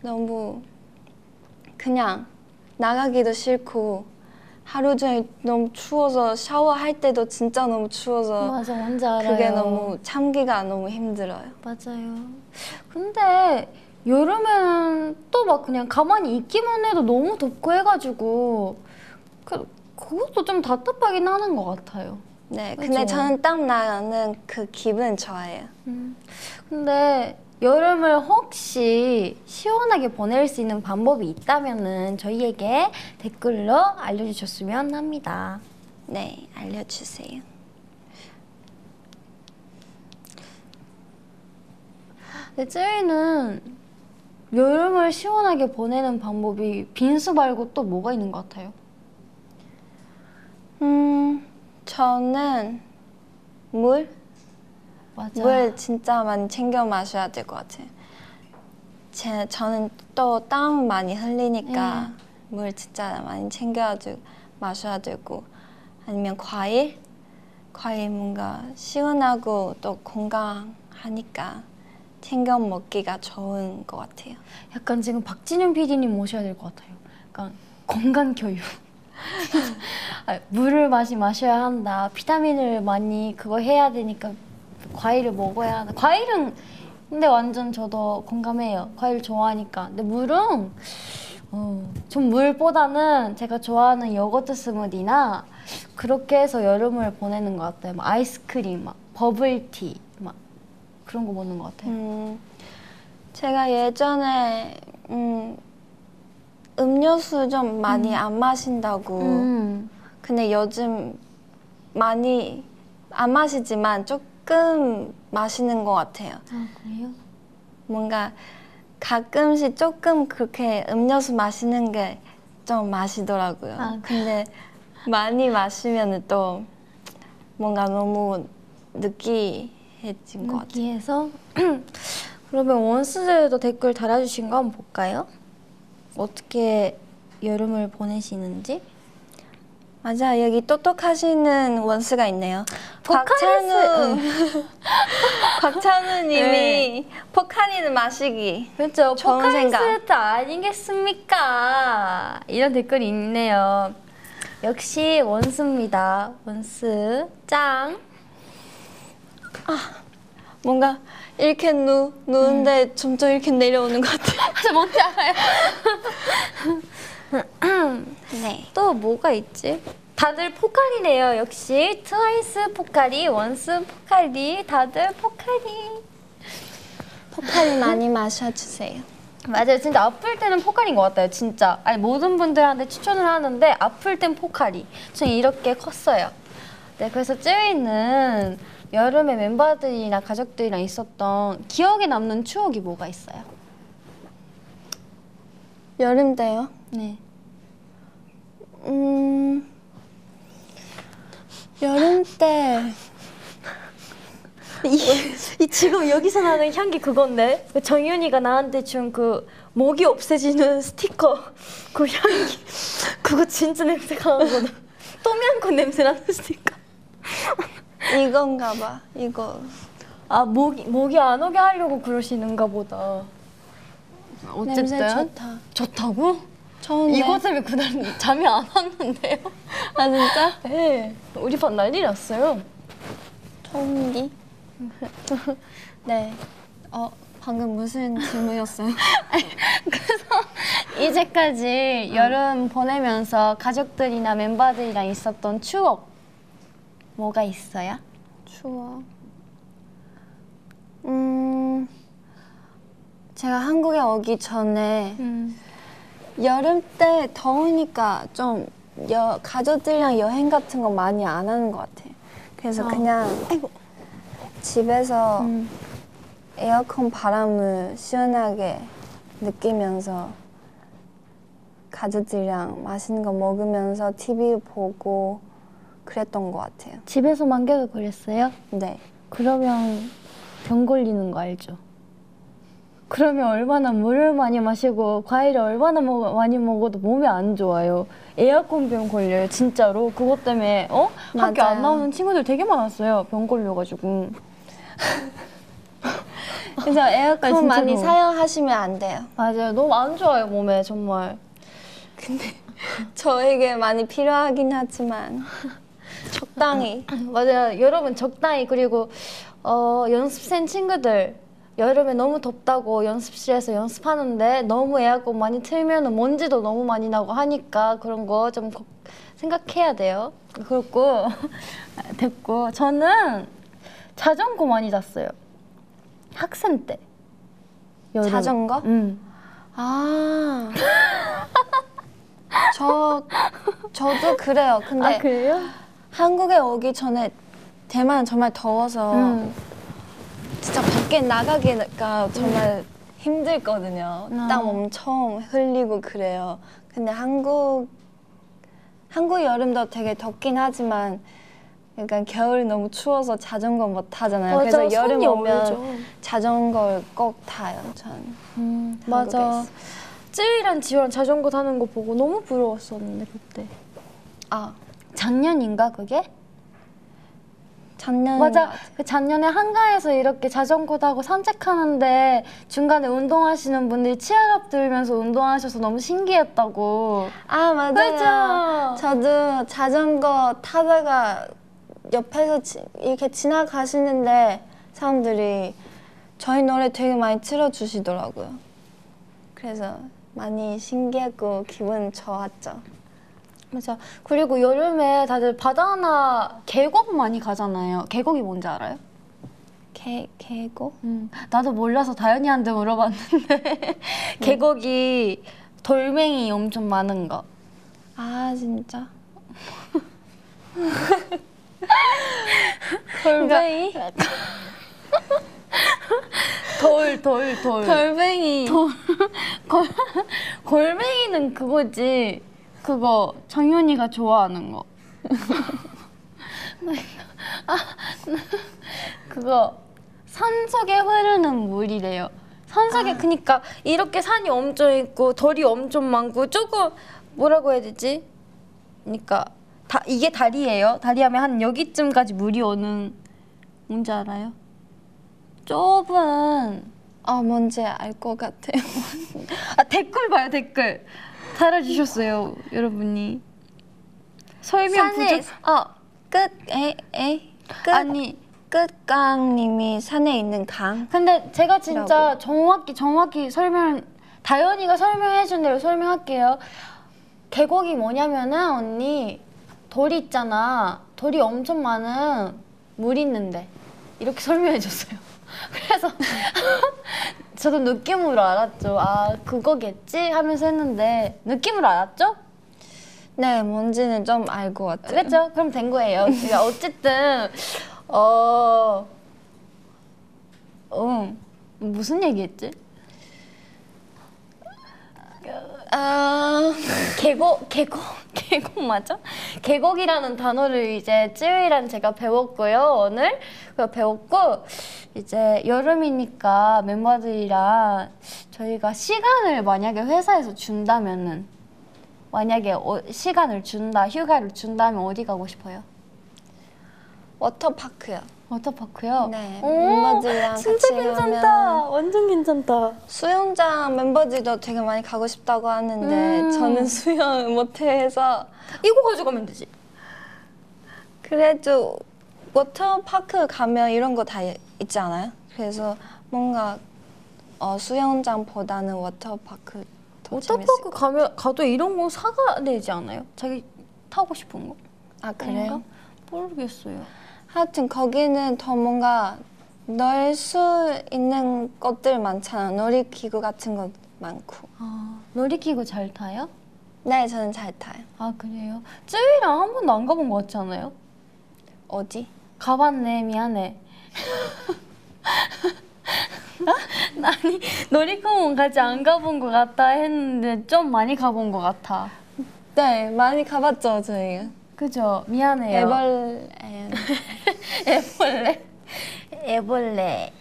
너무 그냥 나가기도 싫고 하루 종일 너무 추워서 샤워할 때도 진짜 너무 추워서 맞아, 뭔지 알아요. 그게 너무 참기가 너무 힘들어요. 맞아요. 근데 여름에는 또 막 그냥 가만히 있기만 해도 너무 덥고 해가지고 그 그것도 좀 답답하긴 하는 것 같아요. 네, 그죠? 근데 저는 땀 나는 그 기분 좋아해요. 음. 근데 여름을 혹시 시원하게 보낼 수 있는 방법이 있다면은 저희에게 댓글로 알려주셨으면 합니다. 네, 알려주세요. 근데 쯔이는 여름을 시원하게 보내는 방법이 빈수 말고 또 뭐가 있는 것 같아요? 음, 저는 물? 맞아. 물 진짜 많이 챙겨 마셔야 될 것 같아요. 제, 저는 또 땀 많이 흘리니까 물 진짜 많이 챙겨가지고 마셔야 되고 아니면 과일? 과일 뭔가 시원하고 또 건강하니까 챙겨 먹기가 좋은 것 같아요. 약간 지금 박진영 PD님 모셔야 될 것 같아요. 약간 건강 교육. 아, 물을 많이 마셔야 한다. 비타민을 많이 그거 해야 되니까 과일을 먹어야 한다. 과일은 근데 완전 저도 공감해요. 과일 좋아하니까. 근데 물은 어, 좀 물보다는 제가 좋아하는 요거트 스무디나 그렇게 해서 여름을 보내는 것 같아요. 막 아이스크림, 막 버블티, 막 그런 거 먹는 것 같아요. 음, 제가 예전에 음, 음료수 좀 많이 안 마신다고 음. 근데 요즘 많이 안 마시지만 조금 마시는 것 같아요. 아 그래요? 뭔가 가끔씩 조금 그렇게 음료수 마시는 게 좀 마시더라고요. 아, 근데 많이 마시면 또 뭔가 너무 느끼해진 것 같아요. 여기에서 그러면 원스들도 댓글 달아주신 거 한번 볼까요? 어떻게 여름을 보내시는지? 맞아 여기 똑똑하시는 원스가 있네요. 포카리스. 곽찬우 곽찬우님이 네. 포카리는 마시기. 그렇죠. 좋은 생각. 포카리스웨트 아니겠습니까? 이런 댓글이 있네요. 역시 원스입니다. 원스 짱. 뭔가 이렇게 누 누운데 음. 점점 이렇게 내려오는 것 같아요. 저 뭔지 알아요? 네. 또 뭐가 있지? 다들 포카리네요. 역시 트와이스 포카리, 원스 포카리, 다들 포카리. 포카리 많이 마셔주세요. 맞아요. 진짜 아플 때는 포카리인 것 같아요. 진짜. 아니 모든 분들한테 추천을 하는데 아플 땐 포카리. 저는 이렇게 컸어요. 네, 그래서 쯔위는 여름에 멤버들이나 가족들이랑 있었던 기억에 남는 추억이 뭐가 있어요? 여름 때요? 네. 음 여름 때 이, 이 지금 여기서 나는 향기 그건데 그 정윤이가 나한테 준그 모기 없애지는 스티커 그 향기 그거 진짜 냄새 강하거든. 똠양꿍 냄새 나는 스티커. 이건가 봐. 이거 아 모기 모기 안 오게 하려고 그러시는가 보다. 냄새 좋다. 좋다고? 이거 때문에 그날 잠이 안 왔는데요. 아 진짜? 네, 우리 반 난리 났어요. 소음기? 네. 어, 방금 무슨 질문이었어요? 이제까지 여름 보내면서 가족들이나 멤버들이랑 있었던 추억 뭐가 있어요? 추워. 음, 제가 한국에 오기 전에 음. 여름 때 더우니까 좀 여, 가족들이랑 여행 같은 거 많이 안 하는 것 같아요. 그래서 어. 그냥 집에서 음. 에어컨 바람을 시원하게 느끼면서 가족들이랑 맛있는 거 먹으면서 TV 보고 그랬던 것 같아요. 집에서만 계속 그랬어요? 네. 그러면 병 걸리는 거 알죠? 그러면 얼마나 물을 많이 마시고 과일을 얼마나 먹, 많이 먹어도 몸에 안 좋아요. 에어컨 병 걸려요, 진짜로. 그것 때문에 어? 학교 안. 나오는 친구들 되게 많았어요. 병 걸려가지고. 그래서 에어컨 진짜로. 많이 사용하시면 안 돼요. 맞아요. 너무 안 좋아요, 몸에 정말. 저에게 많이 필요하긴 하지만 적당히. 맞아요. 여러분 적당히 그리고 어, 연습생 친구들 여름에 너무 덥다고 연습실에서 연습하는데 너무 에어컨 많이 틀면 먼지도 너무 많이 나고 하니까 그런 거 좀 생각해야 돼요. 그렇고 됐고 저는 자전거 많이 탔어요. 학생 때. 여름. 자전거? 응. 아. 저 저도 그래요. 근데 아 그래요? 한국에 오기 전에 대만 정말 더워서 응. 진짜 밖에 나가기가 정말 힘들거든요. 아. 땀 엄청 흘리고 그래요. 근데 한국 한국 여름도 되게 덥긴 하지만 약간 겨울이 너무 추워서 자전거 못 타잖아요. 맞아, 그래서 여름 오면. 자전거를 꼭 타요. 전 음, 맞아. 있어. 쯔위랑 지우랑 자전거 타는 거 보고 너무 부러웠었는데 그때. 아 작년인가 그게? 작년 맞아. 그 작년에 한가에서 이렇게 자전거 타고 산책하는데 중간에 운동하시는 분들이 치아랍 들면서 운동하셔서 너무 신기했다고. 아 맞아요. 그죠? 저도 자전거 타다가 옆에서 지- 이렇게 지나가시는데 사람들이 저희 노래 되게 많이 틀어주시더라고요. 그래서 많이 신기했고 기분 좋았죠. 맞아. 그리고 여름에 다들 바다나 계곡 많이 가잖아요. 계곡이 뭔지 알아요? 개 계곡? 음, 나도 몰라서 다현이한테 물어봤는데 계곡이 돌멩이 엄청 많은 거. 아 진짜? 돌멩이? 돌, 돌, 돌. 돌멩이. 골, 골뱅이는 그거지. 그거 정윤이가 좋아하는 거. 아, 그거 산 속에 흐르는 물이래요. 산 속에 그니까 이렇게 산이 엄청 있고 돌이 엄청 많고 조금 뭐라고 해야 되지? 그니까 다 이게 다리예요. 다리하면 한 여기쯤까지 물이 오는 뭔지 알아요? 좁은 아 뭔지 알 것 같아요. 아 댓글 봐요 댓글 달아주셨어요 여러분이. 설명 부족 어 끝 에 에 끝. 아니. 끝강님이 산에 있는 강. 근데 제가 진짜. 정확히 정확히 설명 다현이가 설명해 준 대로 설명할게요. 계곡이 뭐냐면은 언니 돌이 있잖아. 돌이 엄청 많은 물 있는데. 이렇게 설명해 줬어요. 그래서 저도 느낌으로 알았죠 아 그거겠지 하면서 했는데 느낌으로 알았죠? 네 뭔지는 좀알것 같아요. 그랬죠? 그럼 된 거예요. 그러니까 어쨌든 어, 응 무슨 얘기했지? 아 계곡 계곡 계곡 맞아? 계곡이라는 단어를 이제 쯔위랑 제가 배웠고요 오늘 그 배웠고 이제 여름이니까 멤버들이랑 저희가 시간을 만약에 회사에서 준다면은 만약에 어, 시간을 준다 휴가를 준다면 어디 가고 싶어요? 워터파크요. 워터파크요? 네, 오, 멤버들이랑 진짜 같이 괜찮다. 가면 완전 괜찮다. 수영장 멤버들도 되게 많이 가고 싶다고 하는데 음. 저는 수영 못해서 이거 가져가면 되지. 그래도 워터파크 가면 이런 거 다 있지 않아요? 그래서 뭔가 어, 수영장보다는 워터파크 더 재밌을 워터파크 가면 가도 이런 거 사가 되지 않아요? 자기 타고 싶은 거? 아 그래요? 모르겠어요. 하여튼 거기는 더 뭔가 넣을 수 있는 것들 많잖아. 놀이기구 같은 거 많고. 아 놀이기구 잘 타요? 네, 저는 잘 타요. 아 그래요? 쯔위랑 한 번도 안 가본 것 같지 않아요? 어디? 가봤네 미안해. 아니 놀이공원 같이 안 가본 것 같다 했는데 좀 많이 가본 것 같아. 네, 많이 가봤죠, 저희가. 그죠? 미안해요. 애벌, 에, 애벌레. 애벌레.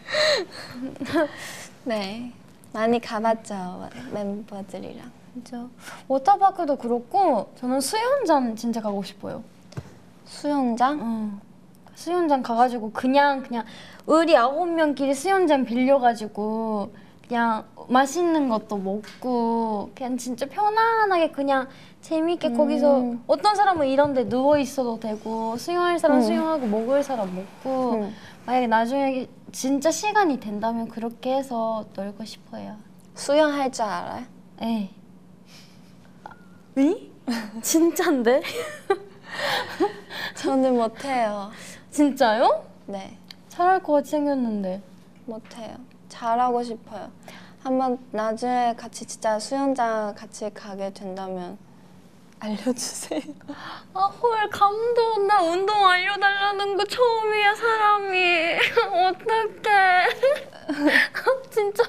네, 많이 가봤죠, 멤버들이랑. 그죠. 워터파크도 그렇고 저는 수영장 진짜 가고 싶어요. 수영장? 응. 수영장 가가지고 그냥 그냥 우리 아홉 명끼리 수영장 빌려가지고 그냥 맛있는 것도 먹고 그냥 진짜 편안하게 그냥 재밌게 거기서 어떤 사람은 이런데 누워 있어도 되고 수영할 사람 음. 수영하고 먹을 사람 먹고 음. 만약에 나중에 진짜 시간이 된다면 그렇게 해서 놀고 싶어요. 수영할 줄 알아요? 에. 응? 진짠데? 저는 못해요. 진짜요? 네, 잘할 것 같이 생겼는데. 못해요. 잘하고 싶어요. 한번 나중에 같이 진짜 수영장 같이 가게 된다면 알려주세요. 아, 헐, 감동. 나 운동 알려달라는 거 처음이야, 사람이. 어떡해. 진짜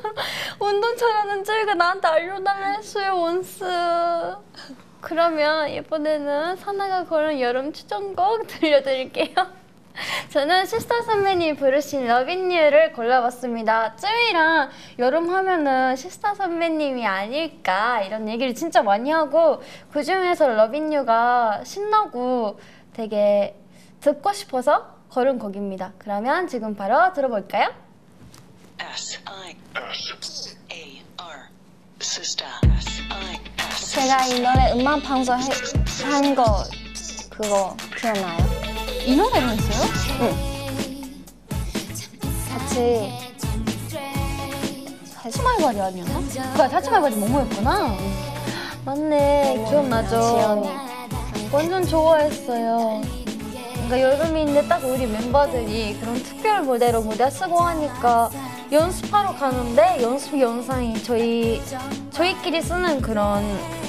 운동 잘하는 쟤가 나한테 알려달라 했어요, 원스. 그러면 이번에는 사나가 고른 여름 추천곡 들려드릴게요. 저는 씨스타 선배님이 부르신 Loving U를 골라봤습니다. 쯔위랑 여름 하면은 씨스타 선배님이 아닐까 이런 얘기를 진짜 많이 하고 그 중에서 Loving U가 신나고 되게 듣고 싶어서 고른 곡입니다. 그러면 지금 바로 들어볼까요? S I A R sister S I S 제가 이 노래 음악 방송 한 거 그거 기억나요? 이 노래로 했어요? 같이 타치마이바디 아니었나? 그거 타치마이바디 모모였구나. 맞네, 기억나죠? 완전 좋아했어요. 그러니까 여름인데 딱 우리 멤버들이 그런 특별 무대로 무대 쓰고 하니까 연습하러 가는데 연습 영상이 저희 저희끼리 쓰는 그런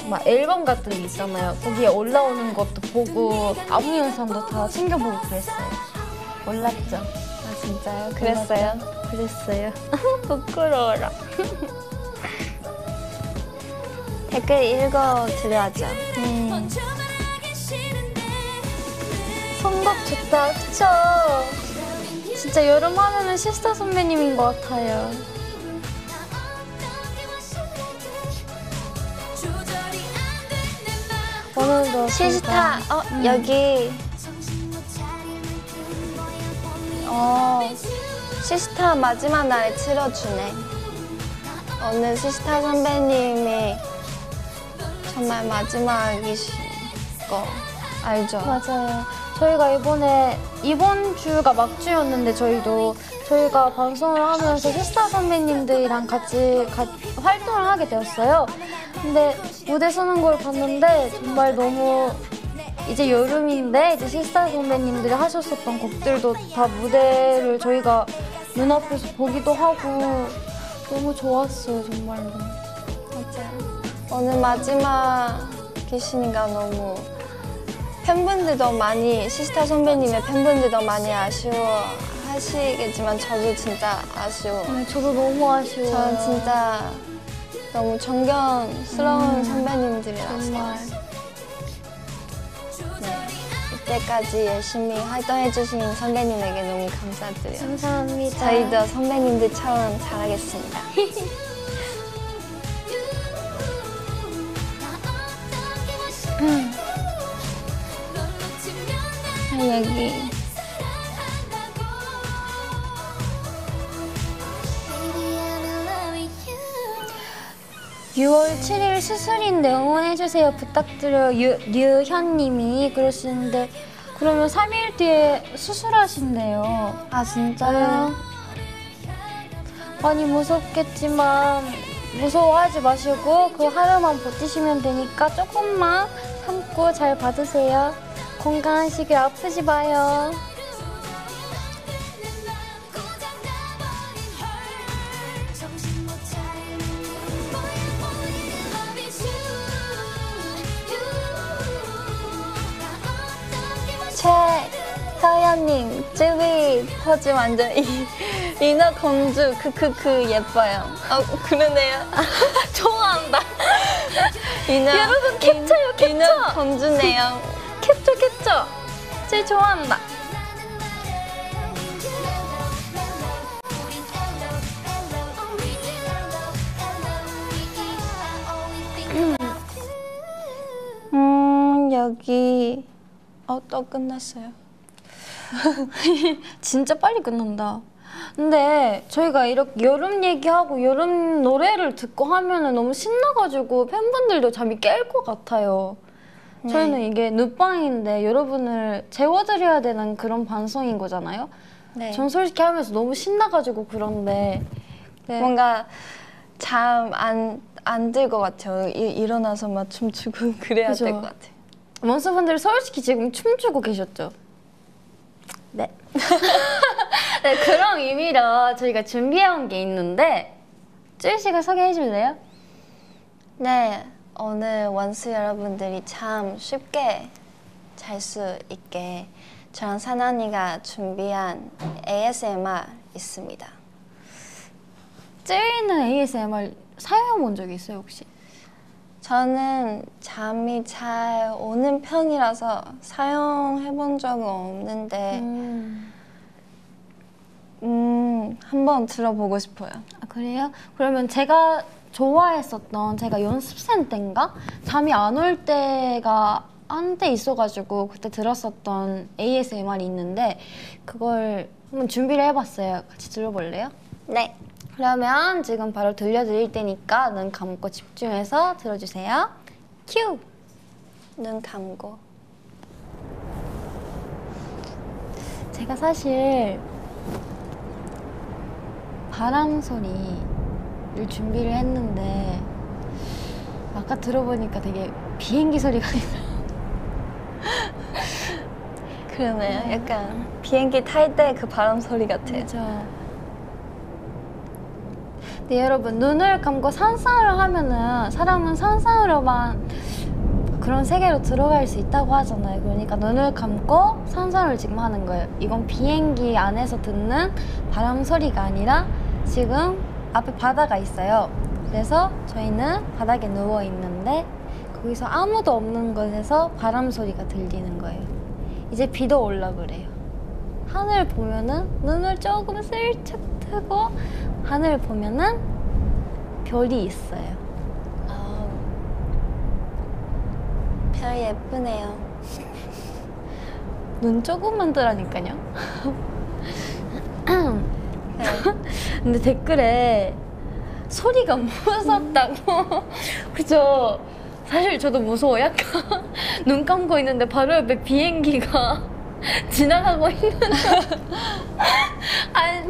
막 앨범 같은 게 있잖아요. 거기에 올라오는 것도 보고 안무 영상도 다 챙겨 보고 그랬어요. 몰랐죠? 아 진짜요? 그랬어요? 그랬어요. 부끄러워라. 댓글 읽어 드려야죠. 음. 선곡 좋다, 그쵸? 진짜 여름 하면은 씨스타 선배님인 것 같아요. 오늘도 씨스타 어 여기 어 씨스타 마지막 날에 틀어주네. 오늘 시스타 선배님이 정말 마지막이신 거 알죠? 맞아요. 저희가 이번에 이번 주가 막주였는데 저희도 저희가 방송을 하면서 시스타 선배님들이랑 같이 가- 활동을 하게 되었어요. 근데 무대 서는 걸 봤는데 정말 너무 이제 여름인데 이제 시스타 선배님들이 하셨었던 곡들도 다 무대를 저희가 눈앞에서 보기도 하고 너무 좋았어요 정말로. 맞아요. 오늘 마지막이시니까 너무 팬분들도 많이 시스타 선배님의 팬분들도 많이 아쉬워 하시겠지만 저도 진짜 아쉬워. 네, 저도 너무 아쉬워요. 저는 진짜 너무 존경스러운 선배님들이라서 정말. 네, 이때까지 열심히 활동해주신 선배님에게 너무 감사드려요. 감사합니다. 저희도 선배님들처럼 잘하겠습니다. 아, 여기 6월 7일 수술인데 응원해주세요 부탁드려요 유, 류현님이 그러시는데 그러면 3일 뒤에 수술하신대요. 아 진짜요? 많이 무섭겠지만 무서워하지 마시고 그 하루만 버티시면 되니까 조금만 참고 잘 받으세요. 건강하시길 아프지 마요. 최서연님 쯔위 포즈 완전 이 인어 공주 크크크 예뻐요. 어 그러네요. 좋아한다. 인어 여러분, 캡처요, 캡처! 인어 공주네요. 캡처 캡처. 제일 좋아한다. 음 여기 어또 끝났어요. 진짜 빨리 끝난다. 근데 저희가 이렇게 여름 얘기하고 여름 노래를 듣고 하면은 너무 신나가지고 팬분들도 잠이 깰 것 같아요. 저희는 이게 눕방인데 여러분을 재워드려야 되는 그런 방송인 거잖아요. 네. 전 솔직히 하면서 너무 신나가지고 그런데 네. 뭔가 잠 안 안들 것 같아요. 이, 일어나서 막 춤추고 그래야. 될 것 같아요. 원수분들 솔직히 지금 춤추고 계셨죠? 네. 네, 그런 의미로 저희가 준비해온 게 있는데 쯔이 씨가 소개해 줄래요? 네, 오늘 원수 여러분들이 참 쉽게 잘 수 있게 저랑 사나니가 준비한 ASMR 있습니다. 쯔이는 ASMR 사용해 본 적이 있어요 혹시? 저는 잠이 잘 오는 편이라서 사용해 본 적은 없는데 음. 음, 한번 들어보고 싶어요. 아, 그래요? 그러면 제가 좋아했었던 제가 연습생 때인가 잠이 안 올 때가 한때 있어가지고 그때 들었었던 ASMR이 있는데 그걸 한번 준비를 해봤어요. 같이 들어볼래요? 네. 그러면 지금 바로 들려드릴 테니까 눈 감고 집중해서 들어주세요. 큐! 눈 감고. 제가 사실 바람 소리 를 준비를 했는데 아까 들어보니까 되게 비행기 소리가 그러네요. 약간 비행기 탈 때 그 바람 소리 같아요. 그죠. 네 여러분 눈을 감고 상상을 하면은 사람은 상상으로만 그런 세계로 들어갈 수 있다고 하잖아요. 그러니까 눈을 감고 상상을 지금 하는 거예요. 이건 비행기 안에서 듣는 바람 소리가 아니라 지금 앞에 바다가 있어요. 그래서 저희는 바닥에 누워 있는데 거기서 아무도 없는 곳에서 바람 소리가 들리는 거예요. 이제 비도 올라 그래요. 하늘 보면은 눈을 조금 슬쩍 뜨고 하늘 보면은 별이 있어요. 아우. 별 예쁘네요. 눈 조금만 뜨라니까요. 네. 근데 댓글에 소리가 무섭다고. 그죠? 사실 저도 무서워. 약간 눈 감고 있는데 바로 옆에 비행기가 지나가고 있는데. 아니,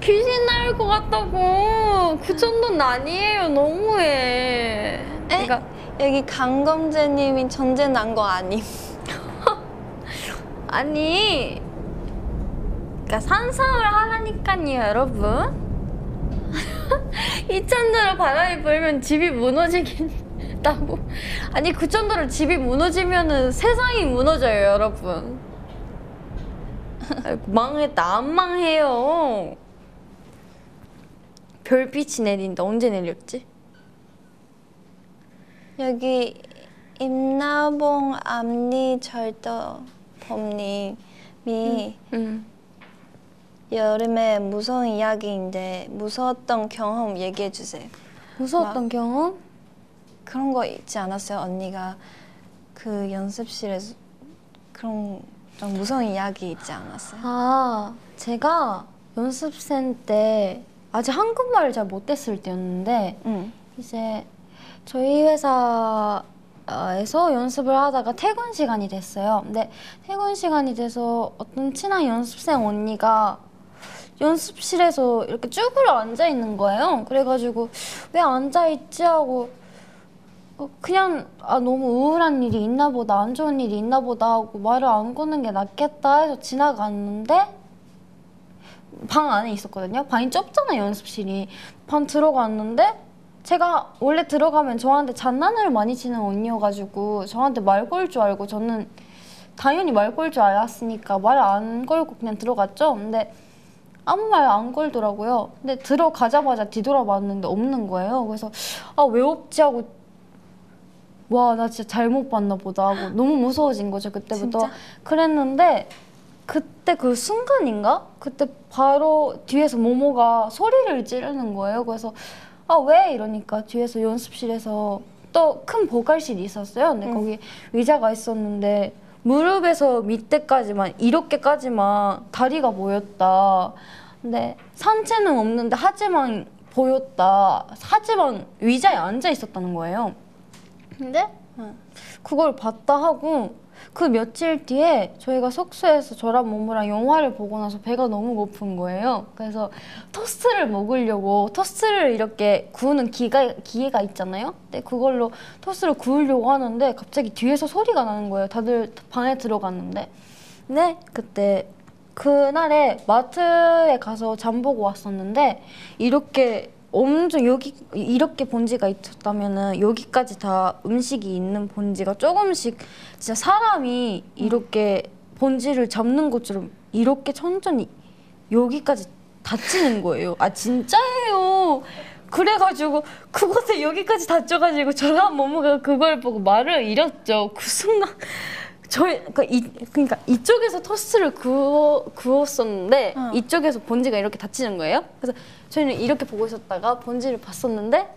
귀신 나올 것 같다고. 그 정도는 아니에요. 너무해. 그러니까 여기 강검재님이 전제 난 거 아님? 아니, 그러니까 상상을 하라니까요, 여러분. 이 정도로 바람이 불면 집이 무너지겠다고. 아니, 그 정도로 집이 무너지면은 세상이 무너져요, 여러분. 망했다, 안 망해요. 별빛이 내린다. 언제 내렸지? 여기 임나봉 앞니 절도 범님이 응. 여름에 무서운 이야기인데 무서웠던 경험 얘기해 주세요. 무서웠던 경험? 그런 거 있지 않았어요? 언니가 그 연습실에서 그런 좀 무서운 이야기 있지 않았어요? 아, 제가 연습생 때 아직 한국말을 잘 못했을 때였는데 응. 이제 저희 회사 회사에서 연습을 하다가 퇴근 시간이 됐어요. 근데 퇴근 시간이 돼서 어떤 친한 연습생 언니가 연습실에서 이렇게 쭈그려 앉아 있는 거예요. 그래가지고 왜 앉아 있지 하고 어, 그냥 아 너무 우울한 일이 있나 보다 안 좋은 일이 있나 보다 하고 말을 안 거는 게 낫겠다 해서 지나갔는데 방 안에 있었거든요. 방이 좁잖아요 연습실이. 방 들어갔는데 제가 원래 들어가면 저한테 장난을 많이 치는 언니여가지고 저한테 말 걸 줄 알고 저는 당연히 말 걸 줄 알았으니까 말 안 걸고 그냥 들어갔죠. 근데 아무 말 안 걸더라고요. 근데 들어가자마자 뒤돌아봤는데 없는 거예요. 그래서 아 왜 없지 하고 와 나 진짜 잘못 봤나 보다 하고 너무 무서워진 거죠 그때부터. 진짜? 그랬는데 그때 그 순간인가? 그때 바로 뒤에서 모모가 소리를 지르는 거예요. 그래서 아 왜 이러니까 뒤에서 연습실에서 또 큰 보컬실이 있었어요. 근데 거기 의자가 있었는데 무릎에서 밑에까지만 이렇게까지만 다리가 보였다. 근데 상체는 없는데 하지만 보였다. 하지만 의자에 앉아 있었다는 거예요. 근데 그걸 봤다 하고 그 며칠 뒤에 저희가 숙소에서 저랑 모모랑 영화를 보고 나서 배가 너무 고픈 거예요. 그래서 토스트를 먹으려고 토스트를 이렇게 구우는 기가, 기계가 있잖아요. 근데 그걸로 토스트를 구우려고 하는데 갑자기 뒤에서 소리가 나는 거예요. 다들 방에 들어갔는데. 근데 그때 그날에 마트에 가서 장 보고 왔었는데 이렇게 엄청 여기 이렇게 본지가 있었다면은 여기까지 다 음식이 있는 본지가 조금씩 진짜 사람이 이렇게 본지를 잡는 것처럼 이렇게 천천히 여기까지 닫히는 거예요. 아 진짜예요. 그래가지고 그것에 여기까지 닫혀가지고 저랑 모모가 그걸 보고 말을 잃었죠. 그 순간 저희 그러니까, 이, 그러니까 이쪽에서 토스트를 구워, 구웠었는데 어. 이쪽에서 본지가 이렇게 닫히는 거예요. 그래서 저희는 이렇게 보고 있었다가 본지를 봤었는데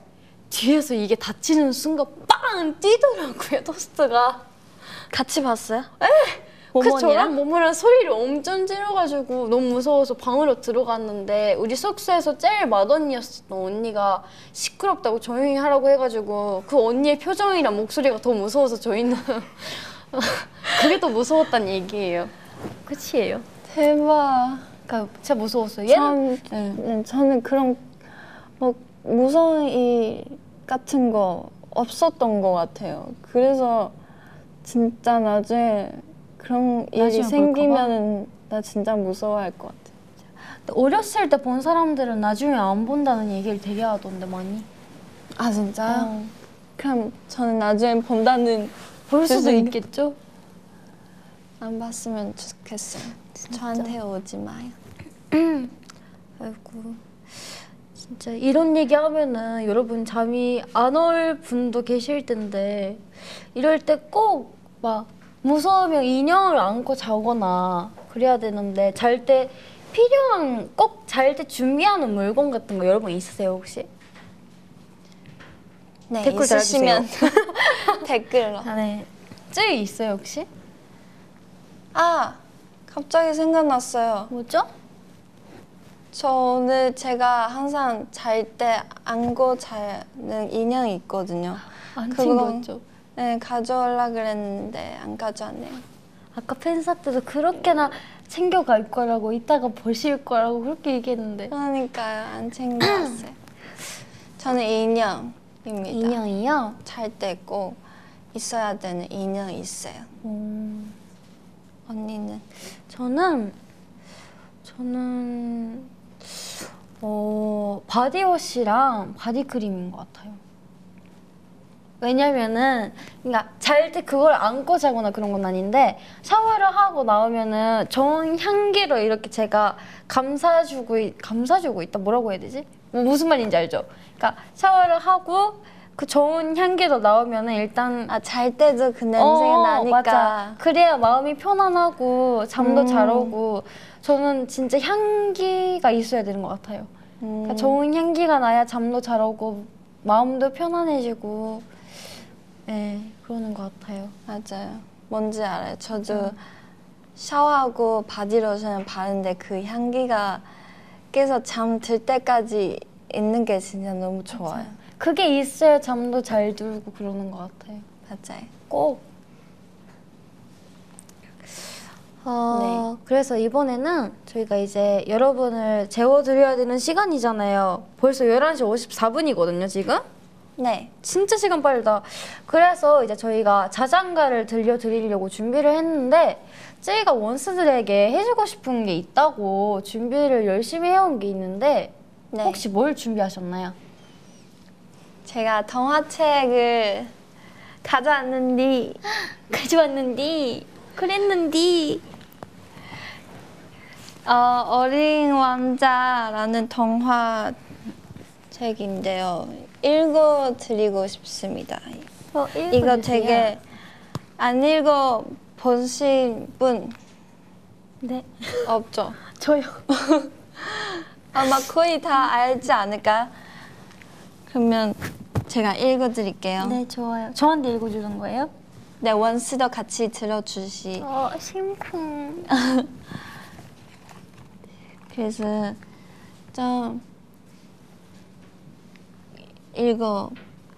뒤에서 이게 닫히는 순간 빵 뛰더라고요 토스트가. 같이 봤어요? 그래서 저랑 모모니랑? 모모랑 소리를 엄청 지르가지고 너무 무서워서 방으로 들어갔는데 우리 숙소에서 제일 맏언니였었던 언니가 시끄럽다고 조용히 하라고 해가지고 그 언니의 표정이랑 목소리가 더 무서워서 저희는 그게 더 무서웠단 얘기예요. 끝이에요. 대박. 그러니까 진짜 무서웠어요. 전, 네. 네, 저는 그런 뭐 무서운 일 같은 거 없었던 것 같아요. 그래서 진짜 나중에 그런 일이 생기면은 나 진짜 무서워할 것 같아. 어렸을 때 본 사람들은 나중에 안 본다는 얘기를 되게 하던데 많이. 아 진짜요? 어. 그럼 저는 나중에 본다는 볼 수도. 있겠죠. 안 봤으면 좋겠어요. 저한테 오지 마요. 아이고 진짜 이런 얘기 하면은 여러분 잠이 안 올 분도 계실 텐데 이럴 때 꼭 막 무서우면 인형을 안고 자거나 그래야 되는데 잘 때 필요한 꼭 잘 때 준비하는 물건 같은 거 여러분 있으세요 혹시? 네, 댓글 있으시면 댓글로. 안에 쯔이 있어요 혹시? 아 갑자기 생각났어요. 뭐죠? 저 오늘 제가 항상 잘 때 안고 자는 인형이 있거든요. 안 그거- 챙겼죠. 네, 가져오려 그랬는데 안 가져왔네요. 아까 팬사 때도 그렇게나 챙겨갈 거라고 이따가 보실 거라고 그렇게 얘기했는데 그러니까요, 안 챙겨왔어요. 저는 인형입니다. 인형이요? 잘 때 꼭 있어야 되는 인형이 있어요. 음. 언니는? 저는 저는 어 바디워시랑 바디크림인 것 같아요. 왜냐면은 그러니까 잘 때 그걸 안고 자거나 그런 건 아닌데 샤워를 하고 나오면은 좋은 향기로 이렇게 제가 감싸주고 있- 감싸주고 있다 뭐라고 해야 되지? 뭐 무슨 말인지 알죠? 그러니까 샤워를 하고 그 좋은 향기로 나오면은 일단 아, 잘 때도 그 냄새가 어, 나니까. 맞아. 그래야 마음이 편안하고 잠도 음. 잘 오고 저는 진짜 향기가 있어야 되는 것 같아요. 음, 그러니까 좋은 향기가 나야 잠도 잘 오고 마음도 편안해지고 네 그러는 것 같아요. 맞아요. 뭔지 알아요. 저도 음. 샤워하고 바디로션을 바르는데 그 향기가 계속 잠들 때까지 있는 게 진짜 너무 좋아요. 그게 있어야 잠도 잘 들고 그러는 것 같아요. 맞아요. 꼭. 어, 그래서 이번에는 저희가 이제 여러분을 재워드려야 되는 시간이잖아요. 벌써 11시 54분이거든요, 지금? 네. 진짜 시간 빠르다. 그래서 이제 저희가 자장가를 들려드리려고 준비를 했는데, 쯔이가 원스들에게 해주고 싶은 게 있다고 준비를 열심히 해온 게 있는데, 네. 혹시 뭘 준비하셨나요? 제가 동화책을 가져왔는데 가져왔는디, 그랬는디. 어, 어린 왕자라는 동화 책인데요. 읽어 드리고 싶습니다. 어, 이거 되게 안 읽어 보신 분 네. 없죠? 저요. 아마 거의 다 알지 않을까? 그러면 제가 읽어 드릴게요. 네, 좋아요. 저한테 읽어주는 거예요? 네, 원스도 같이 들어주시. 어, 심쿵. 그래서 좀 읽어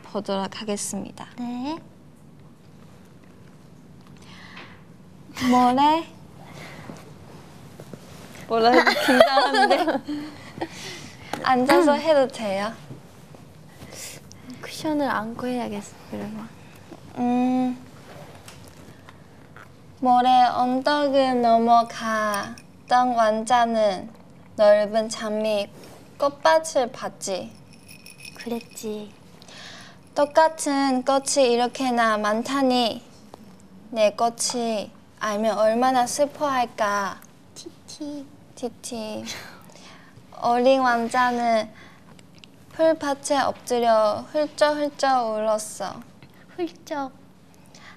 보도록 하겠습니다. 네. 뭐래? 뭐라 긴장하는데 앉아서 해도 돼요? 쿠션을 안고 해야겠어, 그러면. 음, 모래 언덕을 넘어가 땅 완자는 넓은 잠이 꽃밭을 봤지. 그랬지. 똑같은 꽃이 이렇게나 많다니 내 꽃이 알면 얼마나 슬퍼할까. 티티. 티티. 어린 왕자는 풀밭에 엎드려 훌쩍훌쩍 울었어. 훌쩍.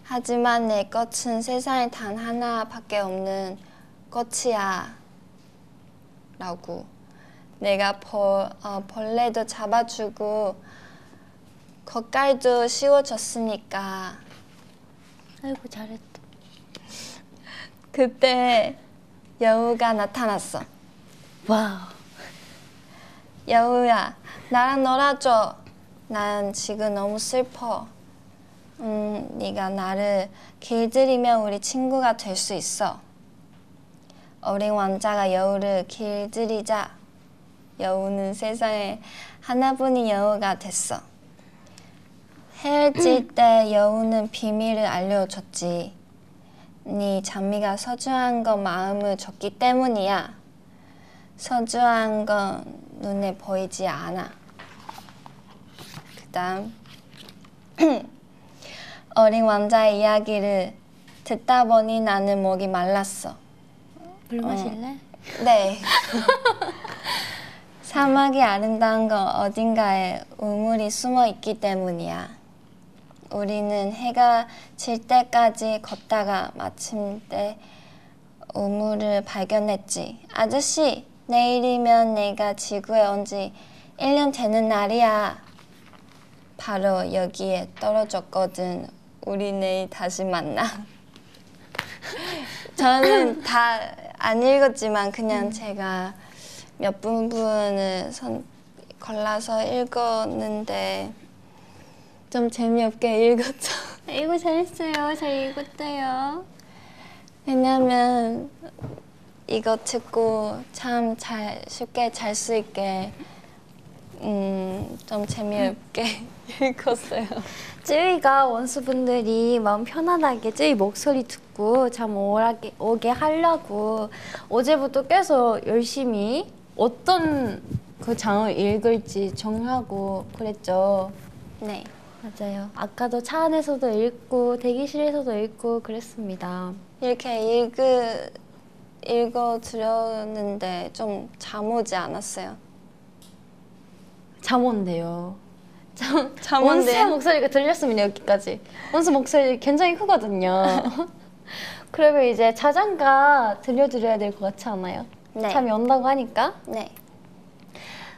하지만 내 꽃은 세상에 단 하나밖에 없는 꽃이야. 라고. 내가 벌, 어, 벌레도 잡아주고 고깔도 씌워줬으니까. 아이고, 잘했다. 그때 여우가 나타났어. wow. 여우야, 나랑 놀아줘. 난 지금 너무 슬퍼. 음, 네가 나를 길들이면 우리 친구가 될 수 있어. 어린 왕자가 여우를 길들이자 여우는 세상에 하나뿐인 여우가 됐어. 헤어질 때 여우는 비밀을 알려줬지. 네 장미가 서주한 건 마음을 줬기 때문이야. 서주한 건 눈에 보이지 않아. 그 다음 어린 왕자의 이야기를 듣다 보니 나는 목이 말랐어. 물 마실래? 네. 사막이 아름다운 건 어딘가에 우물이 숨어 있기 때문이야. 우리는 해가 질 때까지 걷다가 마침내 우물을 발견했지. 아저씨, 내일이면 내가 지구에 온 지 1년 되는 날이야. 바로 여기에 떨어졌거든. 우리 내일 다시 만나. 저는 다 안 읽었지만 그냥 제가 몇 부분을 선, 골라서 읽었는데 좀 재미없게 읽었죠. 아이고, 잘했어요. 잘 읽었대요. 왜냐면 이거 듣고 참 잘 쉽게 잘 수 있게 음, 좀 재미없게 읽었어요. 쯔위가 원수분들이 마음 편안하게 쯔위 목소리 듣고 잠 오게, 오게 하려고 어제부터 계속 열심히 어떤 그 장을 읽을지 정하고 그랬죠. 네. 맞아요. 아까도 차 안에서도 읽고 대기실에서도 읽고 그랬습니다. 이렇게 읽 읽어 드렸는데 좀 잠 오지 않았어요. 잠 온대요. 잠, 온대요? 목소리가 들렸으면 여기까지. 원수 목소리 굉장히 크거든요. 그러면 이제 자장가 들려드려야 될 것 같지 않아요? 네. 잠이 온다고 하니까. 네.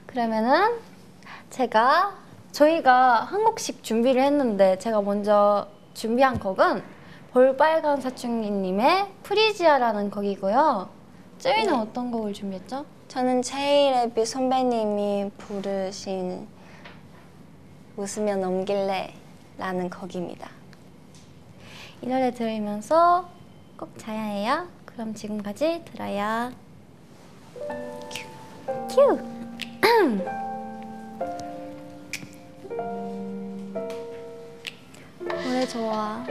그러면은 제가 저희가 한 곡씩 준비를 했는데 제가 먼저 준비한 곡은 볼빨간 사춘기님의 프리지아라는 곡이고요. 쯔위는 네. 어떤 곡을 준비했죠? 저는 제이레빗 선배님이 부르신 웃으며 넘길래 라는 곡입니다. 이 노래 들으면서 꼭 자야 해요. 그럼 지금까지 들어요. 큐. 큐. 노래 좋아.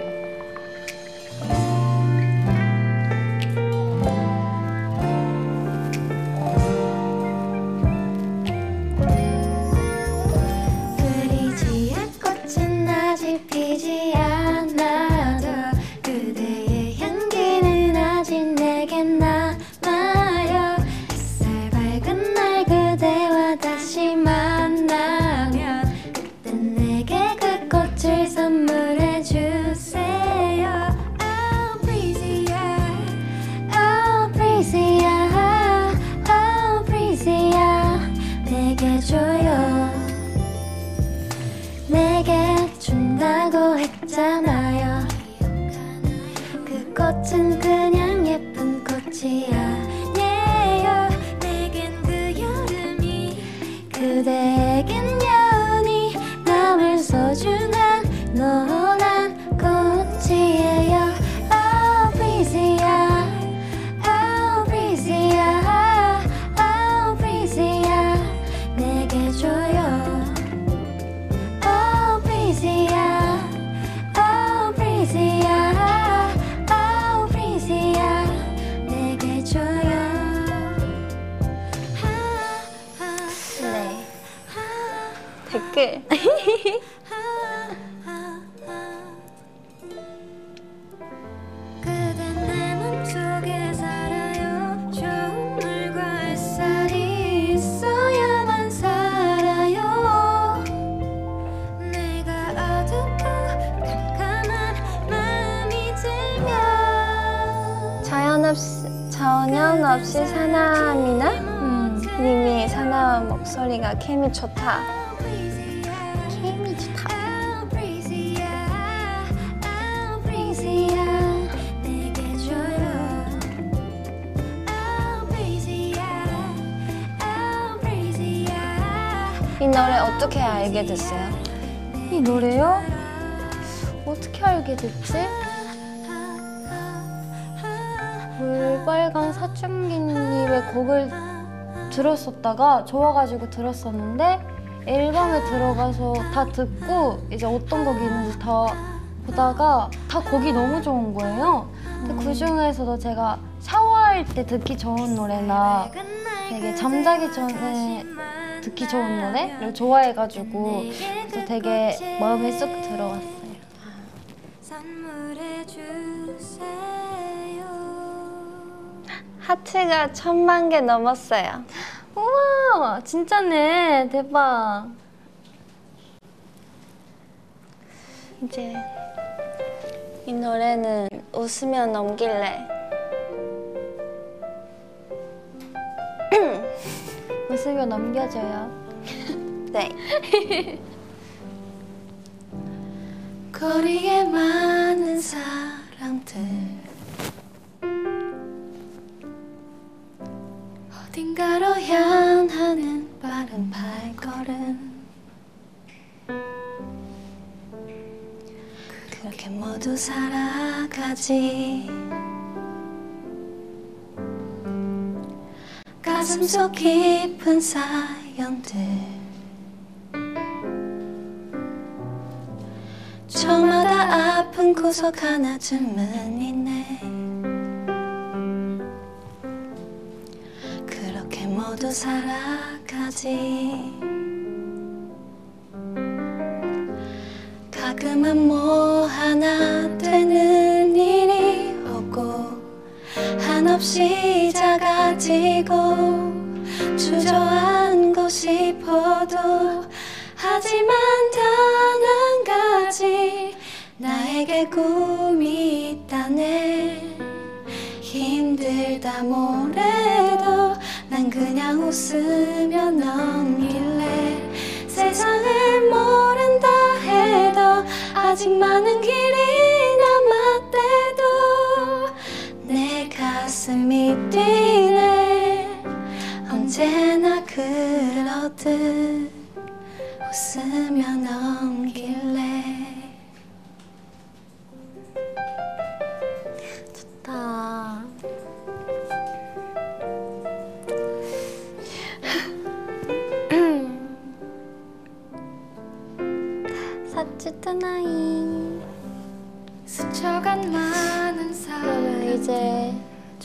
아 예 알게 됐어요? 이 노래요? 어떻게 알게 됐지? 볼빨간 사춘기님의 곡을 들었었다가 좋아가지고 들었었는데 앨범에 들어가서 다 듣고 이제 어떤 곡이 있는지 다 보다가 다 곡이 너무 좋은 거예요. 근데 그 중에서도 제가 샤워할 때 듣기 좋은 노래나 되게 잠자기 전에 듣기 좋은 노래를 좋아해가지고 그래서 되게 마음에 쏙 들어왔어요. 하트가 천만 개 넘었어요. 우와, 진짜네. 대박. 이제 이 노래는 웃으며 넘길래 웃으며 넘겨줘요. 네. 거리에 많은 사람들 어딘가로 향하는 빠른 발걸음 그렇게 모두 살아가지 가슴 속 깊은 사연들. 저마다 아픈 구석 하나쯤은 있네. 그렇게 모두 살아가지. 가끔은 뭐 하나 되는 한없이 작아지고 주저앉고 싶어도 하지만 단 한 가지 나에게 꿈이 있다네. 힘들다 뭐래도 난 그냥 웃으며 넘길래. 세상을 모른다 해도 아직 많은 길이 가슴이 뛰네. 언제나 그러듯 웃으며 넘길래. 좋다. 사치 투나이. 스쳐간 많은 사람 이제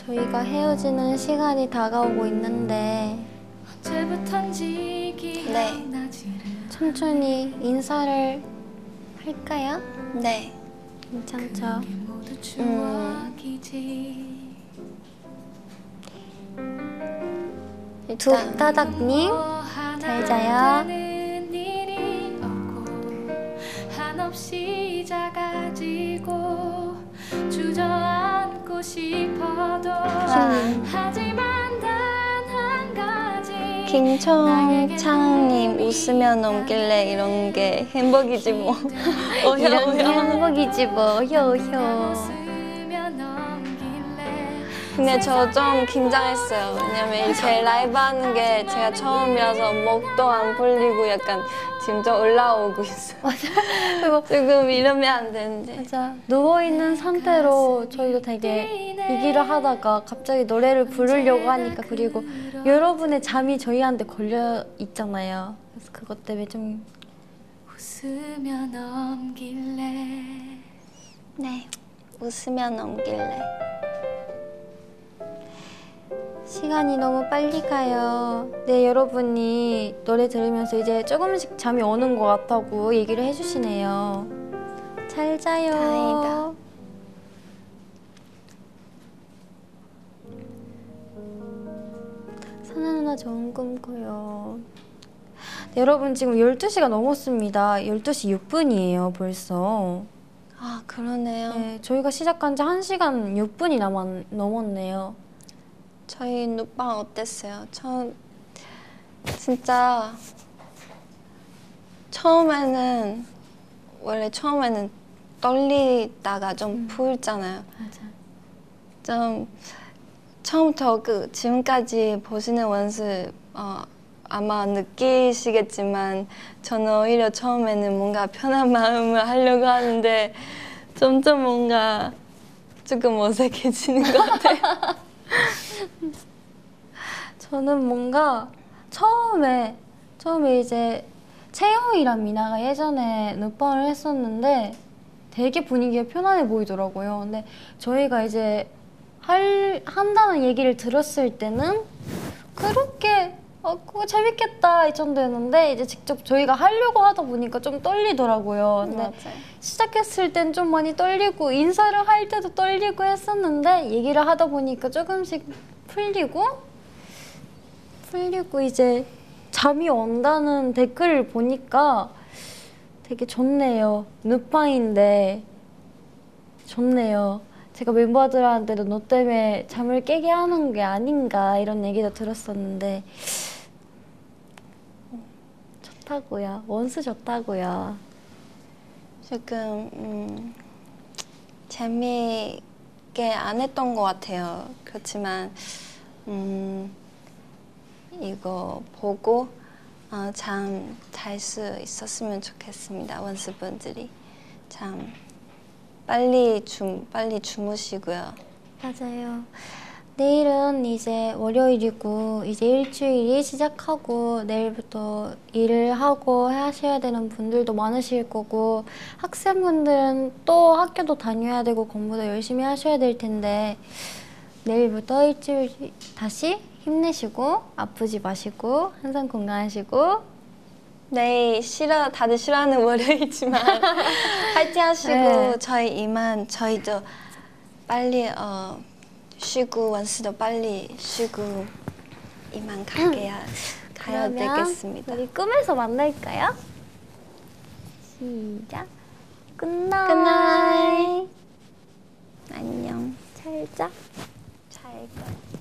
저희가 헤어지는 시간이 다가오고 있는데 기억나지를 천천히 인사를 할까요? 네. 괜찮죠? 모두 추억이지 두 따닥님 잘 자요. 가지 김청창님 웃으면 넘길래 이런 게 행복이지 뭐. 게 어여 행복이지 뭐 효효 웃으며 넘길래 근데 저 좀 긴장했어요. 왜냐면 이렇게 라이브 하는 게 제가 처음이라서 목도 안 풀리고 약간 좀 올라오고 있어요. 그리고 지금 이러면 안 되는데. 진짜 누워 있는 상태로 저희도 되게 얘기를 하다가 갑자기 노래를 부르려고 하니까 그리고 여러분의 잠이 저희한테 걸려 있잖아요. 그래서 그것 때문에 좀 웃으며 넘길래 네. 웃으면 넘길래. 시간이 너무 빨리 가요. 네, 여러분이 노래 들으면서 이제 조금씩 잠이 오는 것 같다고 얘기를 해주시네요. 잘 자요. 다행이다. 사나 누나 좋은 꿈 꿔요. 네, 여러분 지금 12시가 넘었습니다. 12시 6분이에요, 벌써. 아 그러네요. 네, 저희가 시작한 지 1시간 6분이 남았, 넘었네요. 저희 눕방 어땠어요? 저 진짜 처음에는 원래 처음에는 떨리다가 좀 풀잖아요. 맞아. 좀 처음부터 그 지금까지 보시는 원수 어, 아마 느끼시겠지만 저는 오히려 처음에는 뭔가 편한 마음을 하려고 하는데 점점 뭔가 조금 어색해지는 것 같아요. 저는 뭔가 처음에 처음에 이제 채영이랑 미나가 예전에 눕방을 했었는데 되게 분위기가 편안해 보이더라고요. 근데 저희가 이제 할 한다는 얘기를 들었을 때는 그렇게 어 그거 재밌겠다 이 정도였는데 이제 직접 저희가 하려고 하다 보니까 좀 떨리더라고요. 근데 맞아요. 시작했을 땐 좀 많이 떨리고 인사를 할 때도 떨리고 했었는데 얘기를 하다 보니까 조금씩 풀리고 풀리고 이제 잠이 온다는 댓글을 보니까 되게 좋네요. 눕방인데 좋네요. 제가 멤버들한테도 너 때문에 잠을 깨게 하는 게 아닌가 이런 얘기도 들었었는데 좋다고요. 원수 좋다고요. 조금 음, 재미있게 안 했던 것 같아요. 그렇지만 음, 이거 보고 어, 잠잘 수 있었으면 좋겠습니다. 원수분들이 참 빨리 주 빨리 주무시고요. 맞아요. 내일은 이제 월요일이고 이제 일주일이 시작하고 내일부터 일을 하고 하셔야 되는 분들도 많으실 거고 학생분들은 또 학교도 다녀야 되고 공부도 열심히 하셔야 될 텐데 내일부터 일주일 다시 힘내시고 아프지 마시고 항상 건강하시고 네, 싫어 다들 싫어하는 월요일이지만 파이팅 하시고 네. 저희 이만 저희도 빨리 어, 쉬고 완수도 빨리 쉬고 이만 가게야 가야 되겠습니다. 우리 꿈에서 만날까요? 시작. 끝나. 끝나. 안녕. 잘 자. 잘 가.